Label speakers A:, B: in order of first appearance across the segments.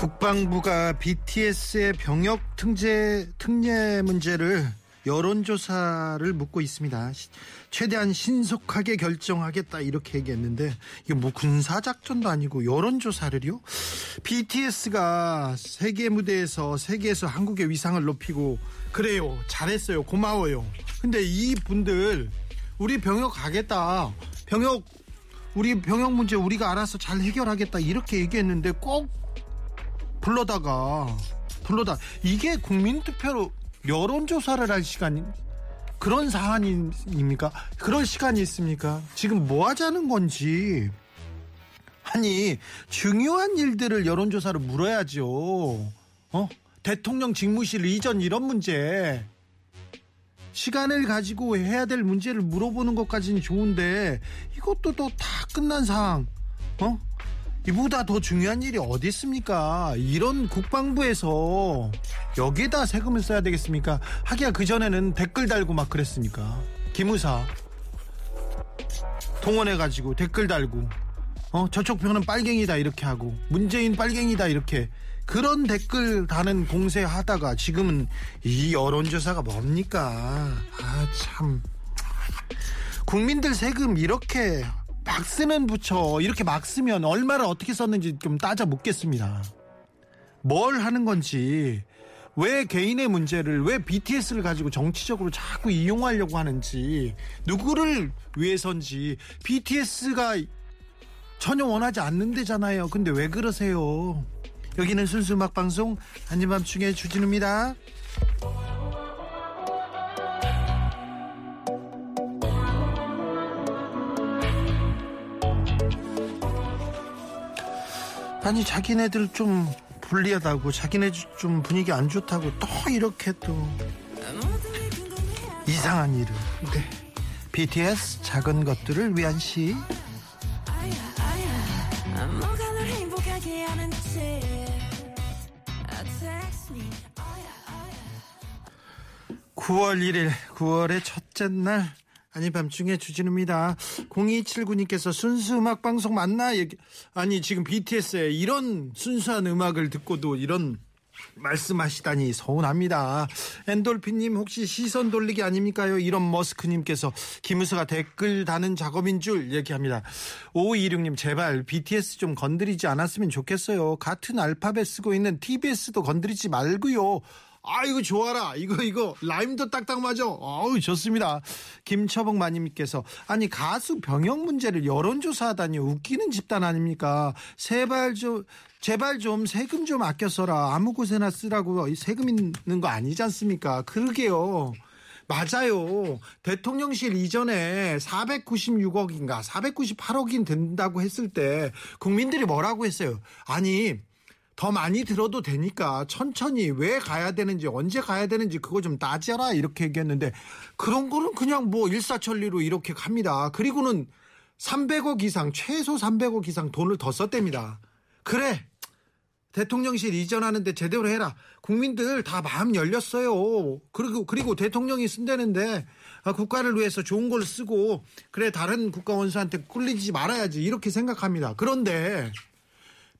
A: 국방부가 BTS의 병역 특제 특례 문제를 여론조사를 묻고 있습니다. 시- 최대한 신속하게 결정하겠다 이렇게 얘기했는데 이게 뭐 군사 작전도 아니고 여론조사를요? BTS가 세계 무대에서 세계에서 한국의 위상을 높이고 그래요 잘했어요 고마워요. 근데 이 분들 우리 병역 가겠다 병역 우리 병역 문제 우리가 알아서 잘 해결하겠다 이렇게 얘기했는데 꼭 불러다가 불러다 이게 국민투표로 여론조사를 할 시간이 그런 사안입니까? 그런 시간이 있습니까? 지금 뭐 하자는 건지 아니 중요한 일들을 여론조사로 물어야죠. 어? 대통령 직무실 이전 이런 문제 시간을 가지고 해야 될 문제를 물어보는 것까지는 좋은데 이것도 또 다 끝난 상황 어? 이보다 더 중요한 일이 어디 있습니까? 이런 국방부에서 여기에다 세금을 써야 되겠습니까? 하기야 그 전에는 댓글 달고 막 그랬으니까 기무사 동원해가지고 댓글 달고 어 저쪽 편은 빨갱이다 이렇게 하고 문재인 빨갱이다 이렇게 그런 댓글 다는 공세하다가 지금은 이 여론조사가 뭡니까? 아 참. 국민들 세금 이렇게 막 쓰는 부처 이렇게 막 쓰면 얼마를 어떻게 썼는지 좀 따져 묻겠습니다. 뭘 하는 건지 왜 개인의 문제를 왜 BTS를 가지고 정치적으로 자꾸 이용하려고 하는지 누구를 위해선지 BTS가 전혀 원하지 않는데잖아요. 근데 왜 그러세요? 여기는 순수 음악 방송 한입밤중에 주진우입니다. 아니 자기네들 좀 불리하다고 자기네 좀 분위기 안 좋다고 또 이렇게 또 이상한 일을. 네. BTS 작은 것들을 위한 시.
B: 뭐가 널 행복하게 하는지 Text me
A: 9월 1일 9월의 첫째 날 아니 밤중에 주진우입니다 0279님께서 순수 음악 방송 맞나 얘기 아니 지금 BTS의 이런 순수한 음악을 듣고도 이런 말씀하시다니 서운합니다. 엔돌핀님 혹시 시선 돌리기 아닙니까요? 이런 머스크님께서 김우수가 댓글 다는 작업인 줄 얘기합니다. 5526님 제발 BTS 좀 건드리지 않았으면 좋겠어요. 같은 알파벳 쓰고 있는 TBS도 건드리지 말고요. 아 이거 좋아라. 이거 이거 라임도 딱딱 맞아. 아우 좋습니다. 김처복 마님께서 아니 가수 병역 문제를 여론조사하다니 웃기는 집단 아닙니까? 제발 좀 제발 좀 세금 좀 아껴 써라. 아무 곳에나 쓰라고 세금 있는 거 아니지 않습니까? 그러게요. 맞아요. 대통령실 이전에 496억인가 498억인 된다고 했을 때 국민들이 뭐라고 했어요? 아니 더 많이 들어도 되니까 천천히 왜 가야 되는지 언제 가야 되는지 그거 좀 따져라 이렇게 얘기했는데 그런 거는 그냥 뭐 일사천리로 이렇게 갑니다. 그리고는 300억 이상 최소 300억 이상 돈을 더 썼답니다. 그래 대통령실 이전하는데 제대로 해라. 국민들 다 마음 열렸어요. 그리고 그리고 대통령이 쓴다는데 아, 국가를 위해서 좋은 걸 쓰고 그래 다른 국가 원수한테 꿀리지 말아야지 이렇게 생각합니다. 그런데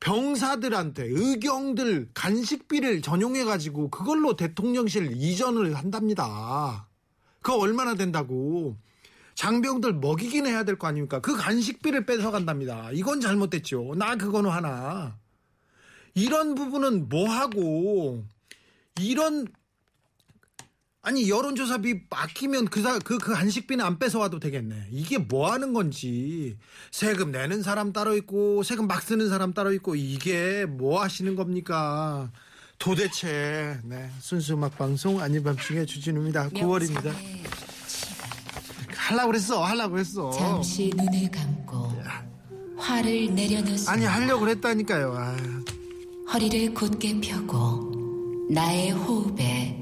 A: 병사들한테 의경들 간식비를 전용해 가지고 그걸로 대통령실 이전을 한답니다. 그거 얼마나 된다고? 장병들 먹이긴 해야 될 거 아닙니까? 그 간식비를 뺏어 간답니다. 이건 잘못됐죠. 나 그거는 하나. 이런 부분은 뭐 하고 이런 아니 여론조사비 아끼면 그그 그, 그 간식비는 안 뺏어와도 되겠네. 이게 뭐 하는 건지 세금 내는 사람 따로 있고 세금 막 쓰는 사람 따로 있고 이게 뭐 하시는 겁니까? 도대체 네 순수 음악 방송 아닌 밤중에 주진우입니다. 9월입니다. 하려고 그랬어 하려고 그랬어.
C: 잠시 눈을 감고 화를 내려놓으시
A: 아니 하려고 그랬다니까요. 아,
C: 허리를 곧게 펴고 나의 호흡에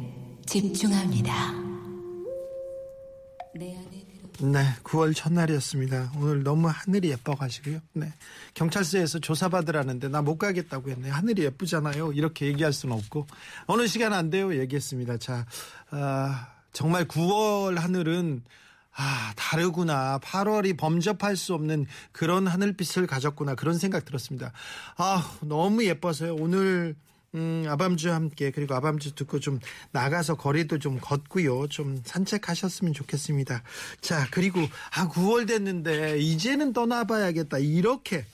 C: 집중합니다.
A: 네, 9월 첫날이었습니다. 오늘 너무 하늘이 예뻐가지고요. 네, 경찰서에서 조사받으라는데 나 못 가겠다고 했네. 하늘이 예쁘잖아요. 이렇게 얘기할 수는 없고 어느 시간 안 돼요. 얘기했습니다. 자, 아, 정말 9월 하늘은 아, 다르구나. 8월이 범접할 수 없는 그런 하늘빛을 가졌구나. 그런 생각 들었습니다. 아, 너무 예뻐서요. 오늘 음, 아밤주와 함께 그리고 아밤주 듣고 좀 나가서 거리도 좀 걷고요. 좀 산책하셨으면 좋겠습니다. 자, 그리고 아 9월 됐는데 이제는 떠나봐야겠다. 이렇게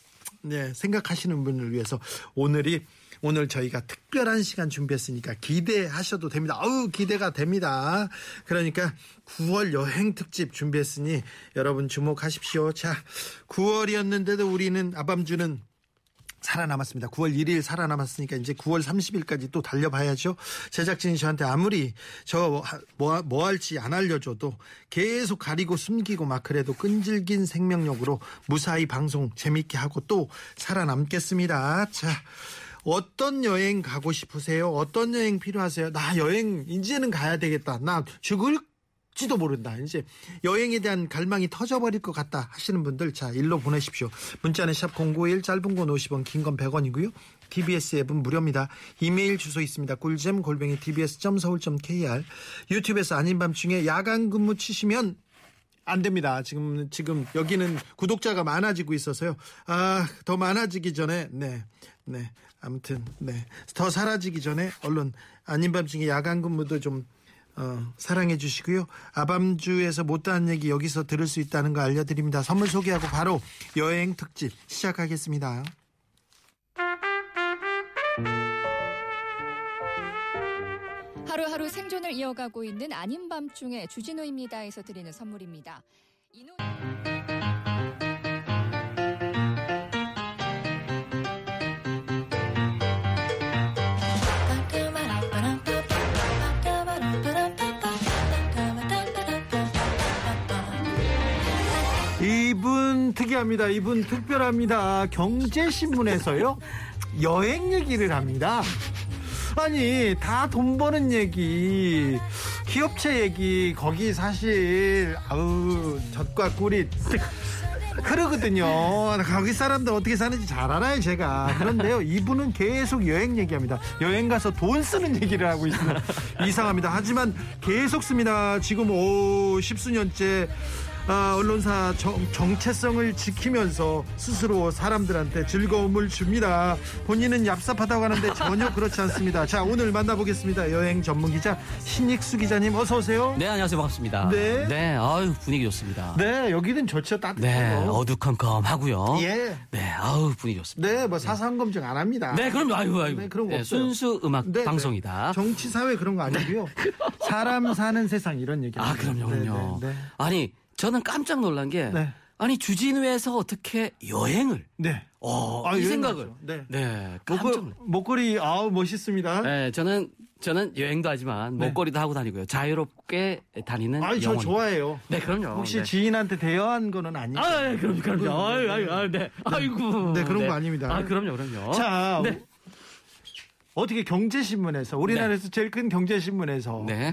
A: 네, 생각하시는 분을 위해서 오늘이 오늘 저희가 특별한 시간 준비했으니까 기대하셔도 됩니다. 아우 기대가 됩니다. 그러니까 9월 여행 특집 준비했으니 여러분 주목하십시오. 자, 9월이었는데도 우리는 아밤주는 살아남았습니다. 9월 1일 살아남았으니까 이제 9월 30일까지 또 달려봐야죠. 제작진이 저한테 아무리 저 뭐 뭐 할지 안 알려줘도 계속 가리고 숨기고 막 그래도 끈질긴 생명력으로 무사히 방송 재밌게 하고 또 살아남겠습니다. 자. 어떤 여행 가고 싶으세요? 어떤 여행 필요하세요? 나 여행 이제는 가야 되겠다. 나 죽을 지도 모른다. 이제 여행에 대한 갈망이 터져버릴 것 같다 하시는 분들 자 일로 보내십시오. 문자는 샵 #091 짧은 건 50원, 긴 건 100원이고요. TBS 앱은 무료입니다. 이메일 주소 있습니다. 꿀잼 골뱅이 tbs.서울.kr 유튜브에서 아닌 밤중에 야간 근무 치시면 안 됩니다. 지금 지금 여기는 구독자가 많아지고 있어서요. 아, 더 많아지기 전에 네. 네. 아무튼 네. 더 사라지기 전에 얼른 아닌 밤중에 야간 근무도 좀 어, 사랑해 주시고요. 아밤주에서 못다한 얘기 여기서 들을 수 있다는 거 알려드립니다. 선물 소개하고 바로 여행 특집 시작하겠습니다.
D: 하루하루 생존을 이어가고 있는 아닌 밤중에 주진우입니다에서 드리는 선물입니다. 이 노...
A: 특이합니다. 이분 특별합니다. 경제신문에서요. 여행 얘기를 합니다. 아니, 다 돈 버는 얘기, 기업체 얘기, 거기 사실, 아우, 젖과 꿀이 그러거든요. 거기 사람들 어떻게 사는지 잘 알아요, 제가. 그런데요, 이분은 계속 여행 얘기합니다. 여행 가서 돈 쓰는 얘기를 하고 있습니다. 이상합니다. 하지만 계속 씁니다. 지금 오, 십수년째. 아, 언론사 정, 정체성을 지키면서 스스로 사람들한테 즐거움을 줍니다. 본인은 얍삽하다고 하는데 전혀 그렇지 않습니다. 자, 오늘 만나보겠습니다. 여행 전문 기자 신익수 기자님 어서 오세요.
E: 네, 안녕하세요. 반갑습니다.
A: 네.
E: 네, 아유, 분위기 좋습니다.
A: 네, 여기는 좋죠.
E: 네,
A: 따뜻해요.
E: 어두컴컴하고요.
A: 예.
E: 네, 아우, 분위기 좋습니다.
A: 네, 뭐 사상 검증 안 합니다.
E: 네, 그럼 아유, 아유.
A: 네, 그런 거
E: 네,
A: 없어요.
E: 순수 음악
A: 네, 네.
E: 방송이다.
A: 정치 사회 그런 거 아니고요. 사람 사는 세상 이런 얘기.
E: 아, 그럼요, 그럼요.
A: 네, 네,
E: 아니, 저는 깜짝 놀란 게
A: 네.
E: 아니, 주진우에서 어떻게 여행을
A: 네.
E: 어,
A: 아,
E: 이 생각을.
A: 네.
E: 네, 깜짝
A: 목걸이,
E: 놀랐
A: 목걸 이 아우 멋있습니다.
E: 네, 저는 저는 여행도 하지만
A: 네.
E: 목걸이도 하고 다니고요. 자유롭게 다니는
A: 아니 저. 좋아해요.
E: 네, 그럼요.
A: 혹시
E: 네.
A: 지인한테 대여한 거는 아니죠?
E: 아, 네, 그럼요, 그럼요. 아유, 아유, 아유, 네. 아이고.
A: 네, 그런 거 아닙니다.
E: 아, 그럼요, 그럼요.
A: 자,
E: 네.
A: 어떻게 경제신문에서 우리나라에서 제일 큰 경제신문에서
E: 네.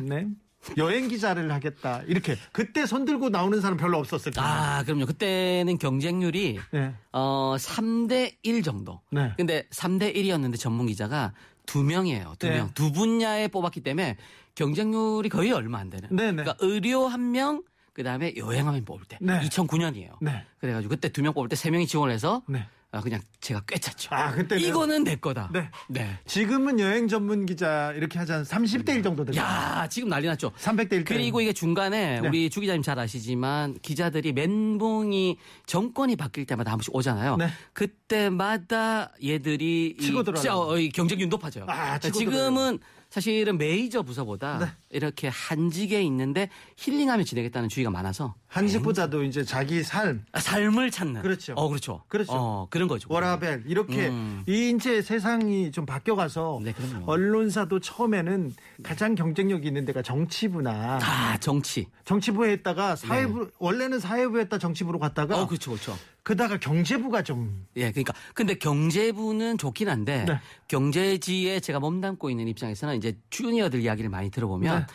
A: 여행 기자를 하겠다 이렇게 그때 손 들고 나오는 사람 별로 없었을 거예요.
E: 아, 그럼요. 그때는 경쟁률이
A: 네.
E: 어 3대 1 정도.
A: 네.
E: 근데 3대 1이었는데 전문 기자가 두 명이에요. 두
A: 네.
E: 명. 두 분야에 뽑았기 때문에 경쟁률이 거의 얼마 안 되는.
A: 네, 네.
E: 그러니까 의료 한 명, 그다음에 여행 한명 뽑을 때.
A: 네.
E: 2009년이에요.
A: 네.
E: 그래 가지고 그때 두 명 뽑을 때 세 명이 지원을 해서
A: 네.
E: 아, 그냥 제가 꿰찼죠.
A: 아, 그때는-
E: 이거는 내 거다.
A: 네.
E: 네.
A: 지금은 여행 전문 기자 이렇게 하자면 30대 1 정도 되죠.
E: 야, 지금 난리 났죠.
A: 300대 1.
E: 그리고 이게 중간에
A: 네.
E: 우리 주 기자님 잘 아시지만 기자들이 멘붕이 정권이 바뀔 때마다 한 번씩 오잖아요.
A: 네.
E: 그때마다 얘들이 이-
A: 치고 들어가요.
E: 진짜 어, 이 경쟁률 높아져요.
A: 아, 치고
E: 지금은 사실은 메이저 부서보다
A: 네.
E: 이렇게 한직에 있는데 힐링하며 지내겠다는 주의가 많아서
A: 한식보다도 이제 자기 삶,
E: 아, 삶을 찾는.
A: 그렇죠.
E: 어, 그렇죠.
A: 그렇죠.
E: 어, 그런 거죠.
A: 워라벨 이렇게
E: 음.
A: 이 이제 세상이 좀 바뀌어가서
E: 네, 그럼요.
A: 언론사도 처음에는 가장 경쟁력이 있는 데가 정치부나
E: 아, 정치.
A: 정치부에 했다가 사회부 원래는 사회부에 했다 정치부로 갔다가
E: 어, 그렇죠, 그렇죠.
A: 그다가 경제부가 좀
E: 예, 그러니까 근데 경제부는 좋긴 한데
A: 네.
E: 경제지에 제가 몸담고 있는 입장에서는 이제 주니어들 이야기를 많이 들어보면
A: 네.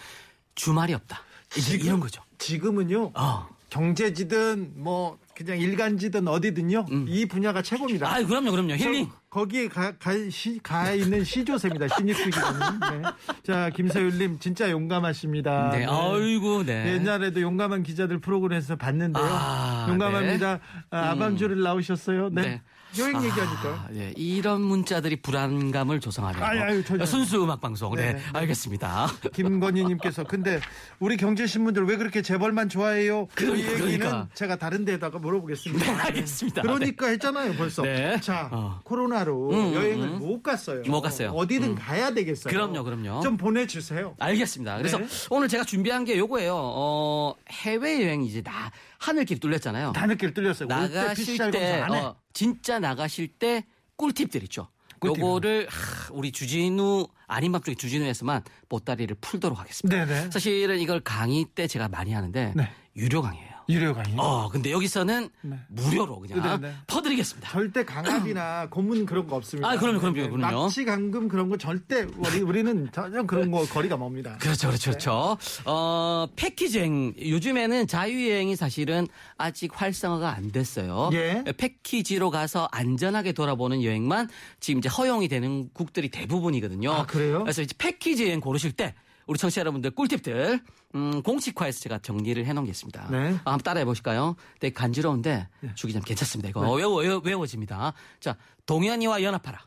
E: 주말이 없다. 이제 이런 거죠.
A: 지금은요.
E: 어.
A: 경제지든 뭐 그냥 일간지든 어디든요. 이 분야가 최고입니다.
E: 음. 아, 그럼요, 그럼요. 힐링.
A: 저 거기에 가, 가, 시, 가 있는 시조새입니다. 신입수기는. 네. 자, 김서율님 진짜 용감하십니다.
E: 네, 아이고, 네.
A: 옛날에도 용감한 기자들 프로그램에서 봤는데요.
E: 아,
A: 용감합니다. 아, 아밤주를 나오셨어요. 네.
E: 네.
A: 여행 얘기하니까.
E: 아, 예, 이런 문자들이 불안감을 조성하네요.
A: 아유, 아유, 전혀.
E: 순수 음악 방송. 네,
A: 네, 네.
E: 알겠습니다.
A: 김건희님께서 근데 우리 경제신문들 왜 그렇게 재벌만 좋아해요? 그
E: 그러니까,
A: 얘기는
E: 그러니까.
A: 제가 다른 데다가 물어보겠습니다.
E: 네, 알겠습니다.
A: 그러니까 했잖아요, 벌써.
E: 네.
A: 자,
E: 어.
A: 코로나로
E: 음,
A: 여행을
E: 음.
A: 못 갔어요.
E: 못 갔어요.
A: 어디든
E: 음.
A: 가야 되겠어요.
E: 그럼요, 그럼요.
A: 좀 보내주세요.
E: 알겠습니다. 그래서
A: 네.
E: 오늘 제가 준비한 게 요거예요. 어, 해외 여행 이제 나, 하늘길 뚫렸잖아요.
A: 다늘길 뚫렸어요.
E: 나가실 때,
A: 해.
E: 어, 진짜 나가실 때 꿀팁들 있죠.
A: 꿀팁.
E: 요거를 하, 우리 주진우 아닌 밤 중에 주진우에서만 보따리를 풀도록 하겠습니다.
A: 네네.
E: 사실은 이걸 강의 때 제가 많이 하는데
A: 네.
E: 유료 강의예요.
A: 유료 강의.
E: 어, 근데 여기서는
A: 네.
E: 무료로 그냥
A: 네, 네.
E: 퍼드리겠습니다.
A: 절대 강압이나 고문 그런 거 없습니다.
E: 아, 그럼요, 그럼요,
A: 네,
E: 그럼요.
A: 납치 감금 그런 거 절대 우리 우리는 전혀 그런 거 거리가 멉니다.
E: 그렇죠, 그렇죠,
A: 네.
E: 그렇죠. 어, 패키지여행. 요즘에는 자유여행이 사실은 아직 활성화가 안 됐어요.
A: 예.
E: 패키지로 가서 안전하게 돌아보는 여행만 지금 이제 허용이 되는 국들이 대부분이거든요.
A: 아, 그래요?
E: 그래서 이제 패키지 여행 고르실 때 우리 청취자 여러분들 꿀팁들 음, 공식화해서 제가 정리를 해놓겠습니다.
A: 네.
E: 아, 한번 따라해 보실까요? 되게 간지러운데 주기자님 괜찮습니다. 이거 외워, 외워, 외워집니다. 자, 동현이와 연합하라.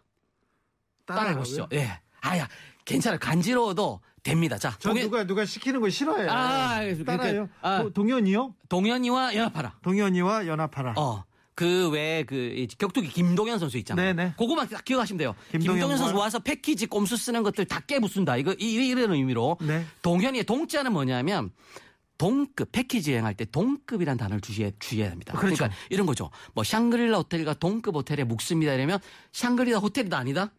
E: 따라해 보시죠. 예. 아야, 괜찮아요. 간지러워도 됩니다. 자,
A: 저
E: 동현,
A: 누가 누가 시키는 거 싫어해요.
E: 아.
A: 따라요.
E: 그, 아.
A: 도- 동현이요?
E: 동현이와 연합하라.
A: 동현이와 연합하라.
E: 어. 그 외에 그 이, 격투기 김동현 선수 있잖아요.
A: 네네.
E: 그거만 딱 기억하시면 돼요.
A: 김동현과-
E: 김동현 선수 와서 패키지 꼼수 쓰는 것들 다 깨부순다. 이거 이, 이런 의미로.
A: 네.
E: 동현이의 동자는 뭐냐면 동급 패키지 여행할 때 동급이라는 단어를 주의해, 주의해야 합니다.
A: 그렇죠.
E: 러니까 이런 거죠. 뭐 샹그릴라 호텔과 동급 호텔에 묵습니다 이러면 샹그릴라 호텔이 다 아니다?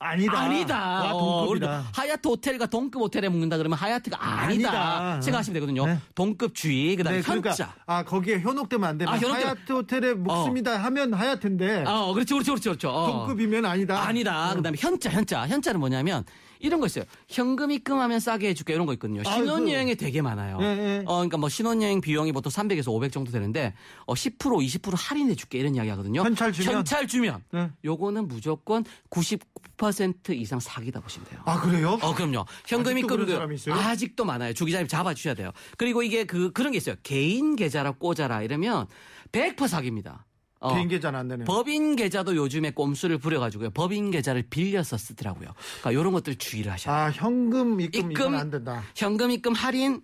A: 아니다.
E: 아니다.
A: 와,
E: 어,
A: 동급이다.
E: 하얏트 호텔과 동급 호텔에 묵는다 그러면 하얏트가 아니다.
A: 아니다.
E: 생각하시면 되거든요.
A: 네.
E: 동급 주의 그다음에
A: 네, 그러니까
E: 현자.
A: 아 거기에 현혹되면 안 되면
E: 아, 현혹되면-
A: 하얏트 호텔에 묵습니다 하면 하얏트인데
E: 어, 그렇죠, 그렇죠, 그렇죠, 그렇죠. 어.
A: 동급이면 아니다.
E: 아니다. 그다음에 현자, 현자. 현자는 뭐냐면 이런 거 있어요. 현금 입금하면 싸게 해줄게 이런 거 있거든요.
A: 아,
E: 신혼여행에 되게 많아요.
A: 예, 예.
E: 어, 그러니까 뭐 신혼여행 비용이 보통 300에서 500 정도 되는데 어, 10% 20% 할인해줄게 이런 이야기 하거든요.
A: 현찰 주면?
E: 현찰 주면.
A: 네.
E: 요거는 무조건 99% 이상 사기다 보시면 돼요.
A: 아 그래요?
E: 어, 그럼요. 현금 입금도? 아직도 많아요. 주 기자님 잡아주셔야 돼요. 그리고 이게 그, 그런 게 있어요. 개인 계좌라 꽂아라 이러면 100% 사기입니다. 어.
A: 개인 계좌는 안 되네요.
E: 법인 계좌도 요즘에 꼼수를 부려가지고요. 법인 계좌를 빌려서 쓰더라고요. 그러니까 이런 것들 주의를 하셔야 돼요.
A: 아 현금 입금,
E: 입금
A: 안 된다.
E: 현금 입금 할인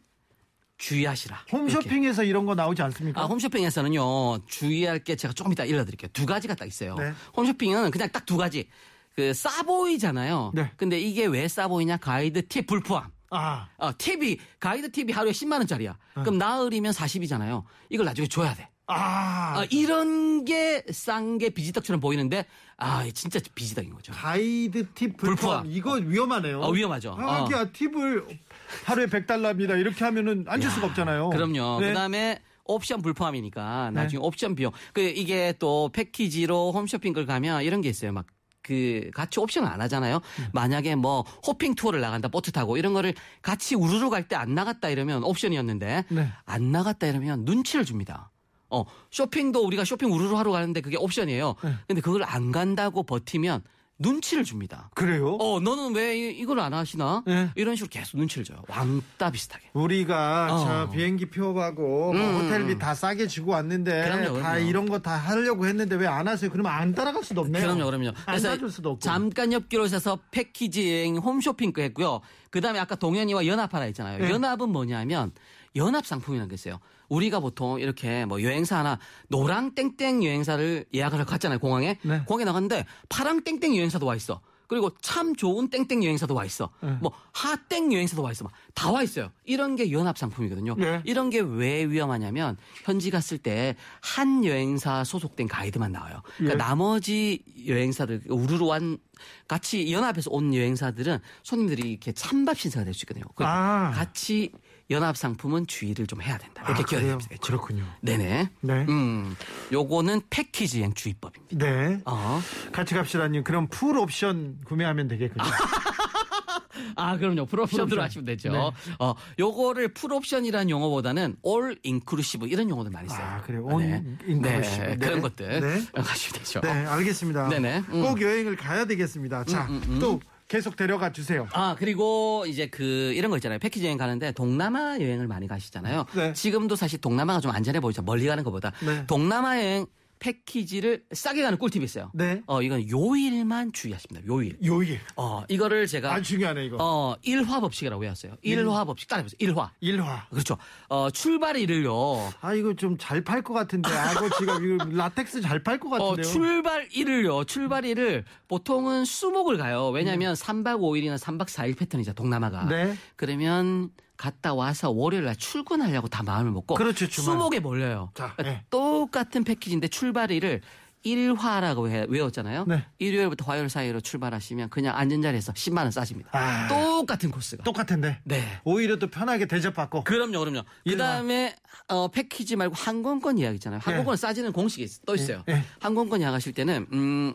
E: 주의하시라. 이렇게.
A: 홈쇼핑에서 이런 거 나오지 않습니까?
E: 아, 홈쇼핑에서는요, 주의할 게 제가 조금 이따 일러드릴게요. 두 가지가 딱 있어요.
A: 네.
E: 홈쇼핑은 그냥 딱 두 가지. 그, 싸 보이잖아요.
A: 네.
E: 근데 이게 왜 싸 보이냐? 가이드 팁 불포함.
A: 아
E: 어, 팁이, 가이드 팁이 하루에 10만 원짜리야. 그럼 나흘이면 40이잖아요. 이걸 나중에 줘야 돼.
A: 아,
E: 아, 이런 게 싼 게 비지떡처럼 보이는데, 아, 진짜 비지떡인 거죠.
A: 가이드 팁 불포함
E: 불포함.
A: 이거 위험하네요.
E: 어, 위험하죠.
A: 아,
E: 어.
A: 야, 팁을 하루에 100달러입니다. 이렇게 하면은 안줄 수가 없잖아요.
E: 그럼요.
A: 네.
E: 그다음에 옵션 불포함이니까
A: 네.
E: 나중에 옵션 비용. 그 이게 또 패키지로 홈쇼핑을 가면 이런 게 있어요. 막 그 같이 옵션을 안 하잖아요.
A: 음.
E: 만약에 뭐 호핑 투어를 나간다 보트 타고 이런 거를 같이 우르르 갈 때 안 나갔다 이러면 옵션이었는데
A: 네.
E: 안 나갔다 이러면 눈치를 줍니다. 어, 쇼핑도 우리가 쇼핑 우르르 하러 가는데 그게 옵션이에요.
A: 네.
E: 근데 그걸 안 간다고 버티면 눈치를 줍니다.
A: 그래요?
E: 어, 너는 왜 이- 이걸 안 하시나?
A: 네.
E: 이런 식으로 계속 눈치를 줘요. 왕따 비슷하게.
A: 우리가
E: 어.
A: 자 비행기 표하고 뭐
E: 음.
A: 호텔비 다 싸게 주고 왔는데
E: 그럼요,
A: 다
E: 그럼요.
A: 이런 거 다 하려고 했는데 왜 안 하세요? 그러면 안 따라갈 수도 없네요.
E: 그럼요, 그럼요.
A: 안 사줄 수도 없고.
E: 잠깐 엽기로 해서 패키지 여행 홈쇼핑 거 했고요. 그 다음에 아까 동현이와 연합하라 했잖아요.
A: 네.
E: 연합은 뭐냐면 연합 상품이라는 게 있어요. 우리가 보통 이렇게 뭐 여행사 하나 노랑 땡땡 여행사를 예약을 하고 갔잖아요, 공항에.
A: 네.
E: 공항에 나갔는데 파랑 땡땡 여행사도 와 있어. 그리고 참 좋은 땡땡 여행사도 와 있어.
A: 네.
E: 뭐 하땡 여행사도 와 있어. 다 와 있어요. 이런 게 연합 상품이거든요.
A: 네.
E: 이런 게 왜 위험하냐면 현지 갔을 때 한 여행사 소속된 가이드만 나와요. 그러니까
A: 예.
E: 나머지 여행사들 우르르 완 같이 연합해서 온 여행사들은 손님들이 이렇게 찬밥 신세가 될 수 있거든요. 그
A: 아.
E: 같이 연합 상품은 주의를 좀 해야 된다. 이렇게
A: 아,
E: 기억해? 주시겠죠.
A: 그렇군요.
E: 네네.
A: 네.
E: 음, 요거는 패키지 여행 주의법입니다.
A: 네.
E: 어.
A: 같이 갑시다님. 그럼 full option 구매하면 되겠군요.
E: 아, 그럼요. full option으로
A: full option.
E: 하시면 되죠.
A: 네.
E: 어, 요거를 full option이라는 용어보다는 all inclusive 이런 용어들 많이 써요.
A: 아, 그래요? all inclusive.
E: 네,
A: 네.
E: 그런 것들
A: 네.
E: 하시면 되죠.
A: 네, 알겠습니다.
E: 네네. 음.
A: 꼭 여행을 가야 되겠습니다. 자, 또 계속 데려가 주세요.
E: 아, 그리고 이제 그 이런 거 있잖아요. 패키지 여행 가는데 동남아 여행을 많이 가시잖아요.
A: 네.
E: 지금도 사실 동남아가 좀 안전해 보이죠. 멀리 가는 것보다.
A: 네.
E: 동남아 여행 패키지를 싸게 가는 꿀팁이 있어요.
A: 네.
E: 어, 이건 요일만 주의하십니다. 요일.
A: 요일.
E: 어, 이거를 제가
A: 아주 중요하네, 이거.
E: 어, 일화 법칙이라고 외웠어요. 일화 법칙 따라해보세요. 일화.
A: 일화.
E: 그렇죠. 어, 출발일을요.
A: 아, 이거 좀 잘 팔 것 같은데. 아, 이거 지금 이거 라텍스 잘 팔것
E: 어,
A: 같은데요.
E: 출발일을요. 출발일을 보통은 수목을 가요. 왜냐하면 3박 5일이나 3박 4일 패턴이죠. 동남아가.
A: 네.
E: 그러면 갔다 와서 월요일 날 출근하려고 다 마음을 먹고
A: 그렇죠, 주말.
E: 수목에 몰려요.
A: 자,
E: 그러니까
A: 네.
E: 똑같은 패키지인데 출발일을 일화라고 해- 외웠잖아요.
A: 네.
E: 일요일부터 화요일 사이로 출발하시면 그냥 앉은 자리에서 10만 원 싸집니다.
A: 아.
E: 똑같은 코스가.
A: 똑같은데.
E: 네.
A: 오히려 또 편하게 대접받고.
E: 그럼요, 그럼요. 그
A: 일화.
E: 다음에 어, 패키지 말고 항공권 예약 있잖아요. 항공권 싸지는 공식이 있- 또 있어요.
A: 예.
E: 항공권 예약하실 때는 음,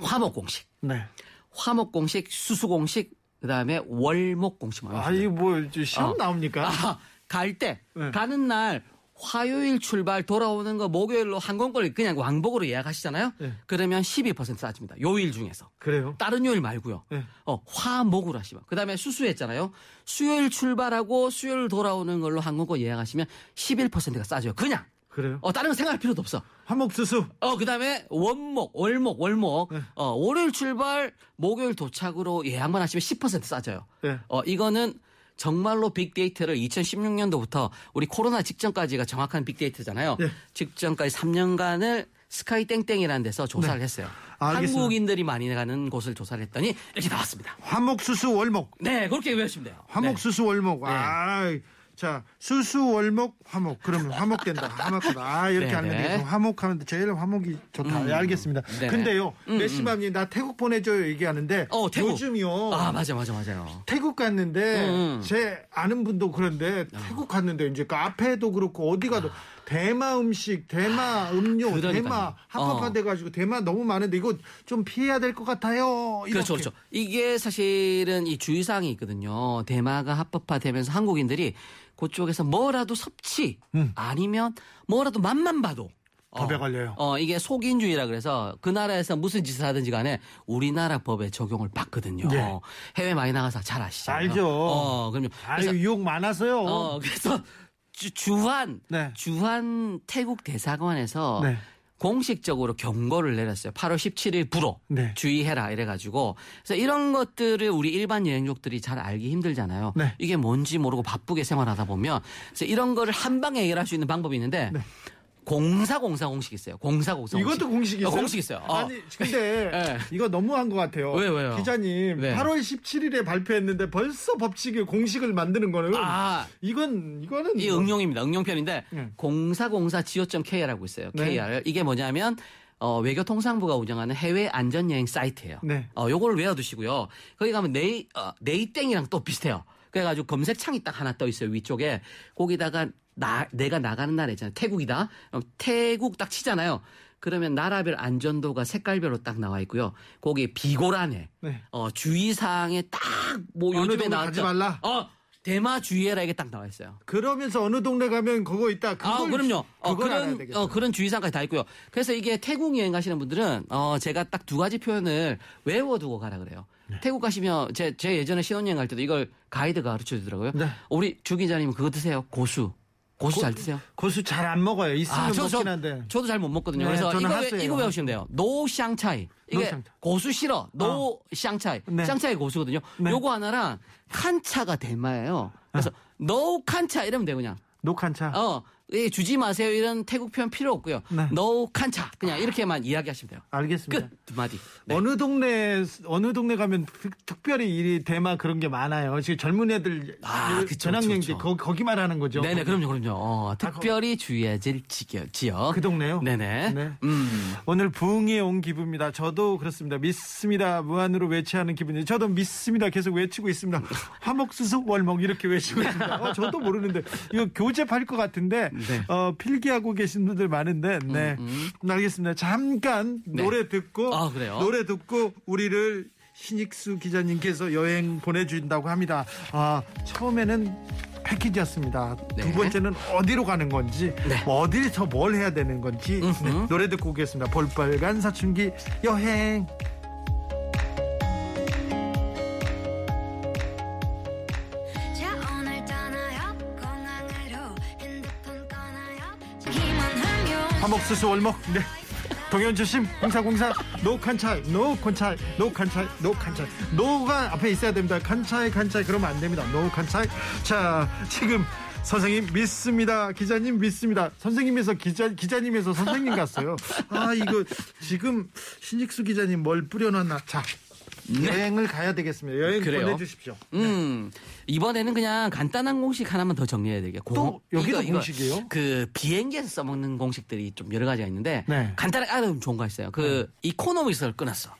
E: 화목 공식,
A: 네.
E: 화목 공식, 수수 공식, 그 다음에 월목 공식.
A: 아, 이거 뭐, 저 시험
E: 어.
A: 나옵니까?
E: 아, 갈 때,
A: 네.
E: 가는 날, 화요일 출발 돌아오는 거 목요일로 항공권을 그냥 왕복으로 예약하시잖아요.
A: 네.
E: 그러면 12% 싸집니다. 요일 중에서.
A: 그래요?
E: 다른 요일 말고요.
A: 네.
E: 어, 화목으로 하시면. 그다음에 수수했잖아요. 수요일 출발하고 수요일 돌아오는 걸로 항공권 예약하시면 11%가 싸져요. 그냥.
A: 그래요?
E: 어, 다른 거 생각할 필요도 없어.
A: 화목수수.
E: 어, 그 다음에 원목, 월목, 월목.
A: 네.
E: 어, 월요일 출발, 목요일 도착으로 예약만 하시면 10% 싸져요.
A: 네.
E: 어, 이거는 정말로 빅데이터를 2016년도부터 우리 코로나 직전까지가 정확한 빅데이터잖아요.
A: 네.
E: 직전까지 3년간을 스카이 땡땡이라는 데서 조사를 했어요.
A: 네. 알겠습니다.
E: 한국인들이 많이 가는 곳을 조사를 했더니 이렇게 나왔습니다.
A: 화목수수 월목.
E: 네, 그렇게 외우시면 돼요.
A: 화목수수 월목.
E: 네.
A: 아, 자, 수수 월목 화목. 그러면 화목 된다. 화목된다. 아, 이렇게
E: 네,
A: 하면
E: 네.
A: 화목하면 제일 화목이 좋다. 예, 알겠습니다.
E: 네.
A: 근데요,
E: 음,
A: 메시맘님 나 태국 보내 줘요 얘기하는데
E: 어, 태국.
A: 요즘이요.
E: 아, 맞아, 맞아, 맞아요.
A: 태국 갔는데
E: 음.
A: 제 아는 분도 그런데 태국 갔는데 이제 카페도 그렇고 어디 가도 대마 음식, 대마 음료,
E: 그러니까요.
A: 대마 합법화 돼 가지고 대마 너무 많은데 이거 좀 피해야 될 것 같아요. 이렇게.
E: 그렇죠, 그렇죠. 이게 사실은 이 주의사항이 있거든요. 대마가 합법화되면서 한국인들이 그쪽에서 뭐라도 섭취
A: 음.
E: 아니면 뭐라도 맛만 봐도
A: 법에 걸려요.
E: 어, 이게 속인주의라 그래서 그 나라에서 무슨 짓을 하든지 간에 우리나라 법에 적용을 받거든요.
A: 네.
E: 해외 많이 나가서 잘 아시잖아요.
A: 알죠.
E: 어, 그럼요.
A: 아유 유혹 많았어요.
E: 어, 그래서 주, 주한
A: 네.
E: 주한 태국 대사관에서
A: 네.
E: 공식적으로 경고를 내렸어요. 8월 17일 불어
A: 네.
E: 주의해라 이래가지고 그래서 이런 것들을 우리 일반 여행족들이 잘 알기 힘들잖아요.
A: 네.
E: 이게 뭔지 모르고 바쁘게 생활하다 보면 그래서 이런 거를 한 방에 해결할 수 있는 방법이 있는데 공사 공사 공식 있어요. 공사 공사 공식.
A: 이것도 공식 있어요?
E: 어, 공식 있어요. 어.
A: 아니 근데
E: 네.
A: 이거 너무한 것 같아요.
E: 왜요, 왜요?
A: 기자님
E: 네.
A: 8월 17일에 발표했는데 벌써 법칙이 공식을 만드는 거는
E: 아.
A: 이건 이거는
E: 이
A: 뭐-
E: 응용입니다. 응용편인데
A: 네.
E: 공사공사 지오.kr라고 있어요.
A: 네.
E: KR 이게 뭐냐면 어, 외교통상부가 운영하는 해외 안전여행 사이트예요.
A: 네.
E: 어, 요거를 외워두시고요. 거기 가면 네이 어, 네이땡이랑 또 비슷해요. 그래가지고 검색창이 딱 하나 떠 있어요 위쪽에 거기다가 나 내가 나가는 나라 있잖아요. 태국이다. 그럼 태국 딱 치잖아요. 그러면 나라별 안전도가 색깔별로 딱 나와 있고요. 거기에 비고란에
A: 네.
E: 어, 주의사항에 딱뭐
A: 어느
E: 요즘에 나왔죠. 어 대마 주의해라 이게 딱 나와 있어요.
A: 그러면서 어느 동네 가면 그거 있다. 그걸,
E: 아, 그럼요. 어, 그런.
A: 어,
E: 그런 주의사항까지 다 있고요. 그래서 이게 태국 여행 가시는 분들은, 어, 제가 딱 두 가지 표현을 외워두고 가라 그래요.
A: 네.
E: 태국 가시면, 제, 제 예전에 신혼여행 갈 때도 이걸 가이드가 가르쳐 주더라고요.
A: 네.
E: 우리 주 기자님 그거 드세요. 고수. 고수 잘 드세요?
A: 고수 잘 안 먹어요. 있으면
E: 저,
A: 먹긴
E: 저,
A: 한데.
E: 저도 잘 못 먹거든요.
A: 네,
E: 그래서 이거. 외, 이거 외우시면 돼요. no 샹차이. 이게
A: no 샹차이.
E: 고수 싫어. no 샹차이.
A: 네.
E: 샹차이 고수거든요.
A: 네.
E: 요거 하나랑 칸차가 대마예요. 그래서 노 칸차 이러면 돼요, 그냥.
A: 녹한 차.
E: 어, 예, 주지 마세요 이런 태국 표현 필요 없고요.
A: 네.
E: no 칸차 그냥 이렇게만 이야기하시면 돼요.
A: 알겠습니다.
E: 끝두 마디. 네.
A: 어느 동네 어느 동네 가면 특- 특별히 이 대마 그런 게 많아요. 지금 젊은 애들
E: 아,
A: 그
E: 그쵸,
A: 거, 거기만 하는 거죠.
E: 네네 그럼요 그럼요. 어, 특별히 주의해야 될 지역.
A: 그 동네요.
E: 네네.
A: 네.
E: 음.
A: 오늘 부흥에 온 기분입니다. 저도 그렇습니다. 믿습니다. 무한으로 외치하는 기분이에요. 저도 믿습니다. 계속 외치고 있습니다. 화목수수 월목 이렇게 외치고 있습니다. 어, 저도 모르는데 이거 교재 팔 것 같은데
E: 네.
A: 어, 필기하고 계신 분들 많은데 네 알겠습니다. 잠깐
E: 네.
A: 노래 듣고
E: 아, 그래요?
A: 노래 듣고 우리를 신익수 기자님께서 여행 보내준다고 합니다. 아 처음에는 패키지였습니다.
E: 네.
A: 두 번째는 어디로 가는 건지,
E: 네.
A: 뭐 어디서 뭘 해야 되는 건지. 네, 노래 듣고 오겠습니다. 볼빨간 사춘기 여행. 화목수수 월목. 네. 동현 조심. 공사공사. 노 칸차이 노 콘차이 노 칸차이 노 칸차이 노가 앞에 있어야 됩니다. 칸차이 칸차이 그러면 안 됩니다. 노 칸차이 자 지금 선생님 믿습니다. 기자님 믿습니다. 선생님에서 기자 기자님에서 선생님 갔어요. 아 이거 지금 신익수 기자님 뭘 뿌려놨나? 자 여행을 가야 되겠습니다 여행
E: 그래요?
A: 보내주십시오
E: 음, 이번에는 그냥 간단한 공식 하나만 더 정리해야 되게.
A: 또 여기도 공식이에요?
E: 그 비행기에서 써먹는 공식들이 좀 여러 가지가 있는데
A: 네.
E: 간단하게 알아두면 좋은 거 있어요. 그 이코노미스를 끊었어.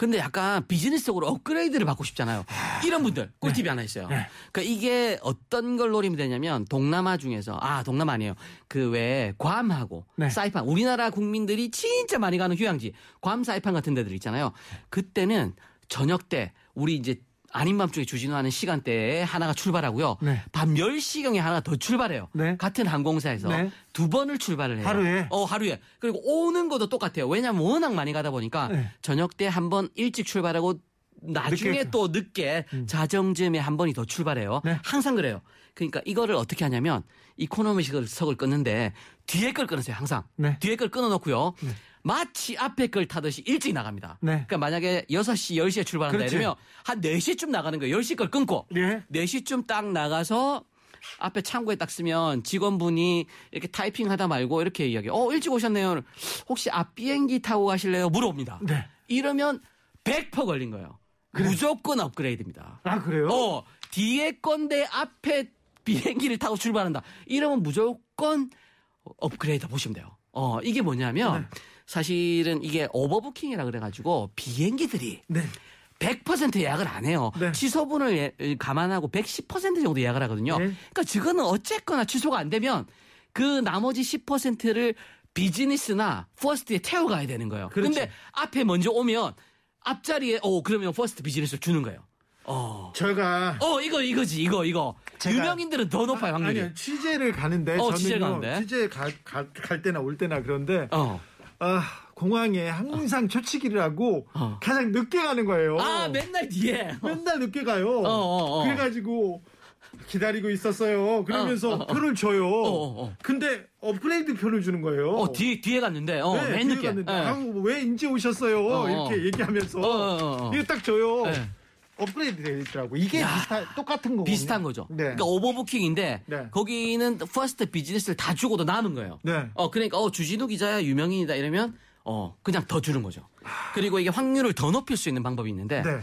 E: 근데 약간 비즈니스적으로 업그레이드를 받고 싶잖아요. 이런 분들 꿀팁이 하나 있어요.
A: 네.
E: 그러니까 이게 어떤 걸 노리면 되냐면 동남아 중에서 아 동남아 아니에요. 그 외에 괌하고
A: 네.
E: 사이판 우리나라 국민들이 진짜 많이 가는 휴양지 괌 사이판 같은 데들 있잖아요. 그때는 저녁 때 우리 이제 아닌 밤중에 주진우하는 시간대에 하나가 출발하고요.
A: 네.
E: 밤 10시경에 하나 더 출발해요.
A: 네.
E: 같은 항공사에서
A: 네.
E: 두 번을 출발을 해요.
A: 하루에?
E: 어, 하루에. 그리고 오는 것도 똑같아요. 왜냐하면 워낙 많이 가다 보니까
A: 네.
E: 저녁 때 한 번 일찍 출발하고 나중에
A: 늦게. 음.
E: 또 늦게 자정쯤에 한 번이 더 출발해요.
A: 네.
E: 항상 그래요. 그러니까 이거를 어떻게 하냐면 이코노미식을 석을 끊는데 뒤에 걸 끊으세요. 항상.
A: 네.
E: 뒤에 걸 끊어 놓고요. 마치 앞에 걸 타듯이 일찍 나갑니다.
A: 네.
E: 그러니까 만약에 6시, 10시에 출발한다
A: 그렇지.
E: 이러면 한 4시쯤 나가는 거예요. 10시 걸 끊고.
A: 네.
E: 4시쯤 딱 나가서 앞에 창구에 딱 쓰면 직원분이 이렇게 타이핑 하다 말고 이렇게 이야기해요. 어, 일찍 오셨네요. 혹시 앞 비행기 타고 가실래요? 물어봅니다.
A: 네.
E: 이러면 100% 걸린 거예요. 무조건 업그레이드입니다.
A: 아 그래요
E: 어, 뒤에 건데 앞에 비행기를 타고 출발한다. 이러면 무조건 업그레이드 보시면 돼요. 어, 이게 뭐냐면 사실은 이게 오버부킹이라 그래가지고 비행기들이
A: 네
E: 100% 예약을 안 해요.
A: 네.
E: 취소분을 예- 감안하고 110% 정도 예약을 하거든요.
A: 네.
E: 그러니까 저거는 어쨌거나 취소가 안 되면 그 나머지 10%를 비즈니스나 퍼스트에 태워가야 되는 거예요.
A: 그렇죠.
E: 근데 앞에 먼저 오면 앞자리에 어 그러면 퍼스트 비즈니스를 주는 거예요. 어.
A: 제가
E: 어 이거 이거지 이거 이거 유명인들은 더 높아요 확률이.
A: 아니요 취재를 가는데
E: 어,
A: 저는요
E: 취재를 가는데?
A: 취재 가, 가- 갈 때나 올 때나 그런데
E: 어.
A: 아, 공항에 항상 초치기를 하고
E: 어.
A: 가장 늦게 가는 거예요.
E: 아 맨날 뒤에.
A: 맨날 늦게 가요.
E: 어, 어, 어.
A: 그래가지고 기다리고 있었어요. 그러면서
E: 어, 어, 어.
A: 표를 줘요.
E: 어, 어.
A: 근데 업그레이드 표를 주는 거예요.
E: 어 뒤 뒤에 갔는데 어
A: 네,
E: 맨
A: 뒤에
E: 늦게.
A: 갔는데
E: 예.
A: 아, 왜 인제 오셨어요?
E: 어, 어.
A: 이렇게 얘기하면서
E: 어, 어, 어.
A: 이거 딱 줘요.
E: 네.
A: 업그레이드 되어 있더라고. 이게
E: 야.
A: 비슷한 똑같은 거거든요.
E: 비슷한 거죠.
A: 네.
E: 그러니까 overbooking인데
A: 네.
E: 거기는 퍼스트 비즈니스를 다 주고도 남은 거예요.
A: 네.
E: 어 그러니까 어 주진우 기자야 유명인이다 이러면 어 그냥 더 주는 거죠. 그리고 이게 확률을 더 높일 수 있는 방법이 있는데
A: 네.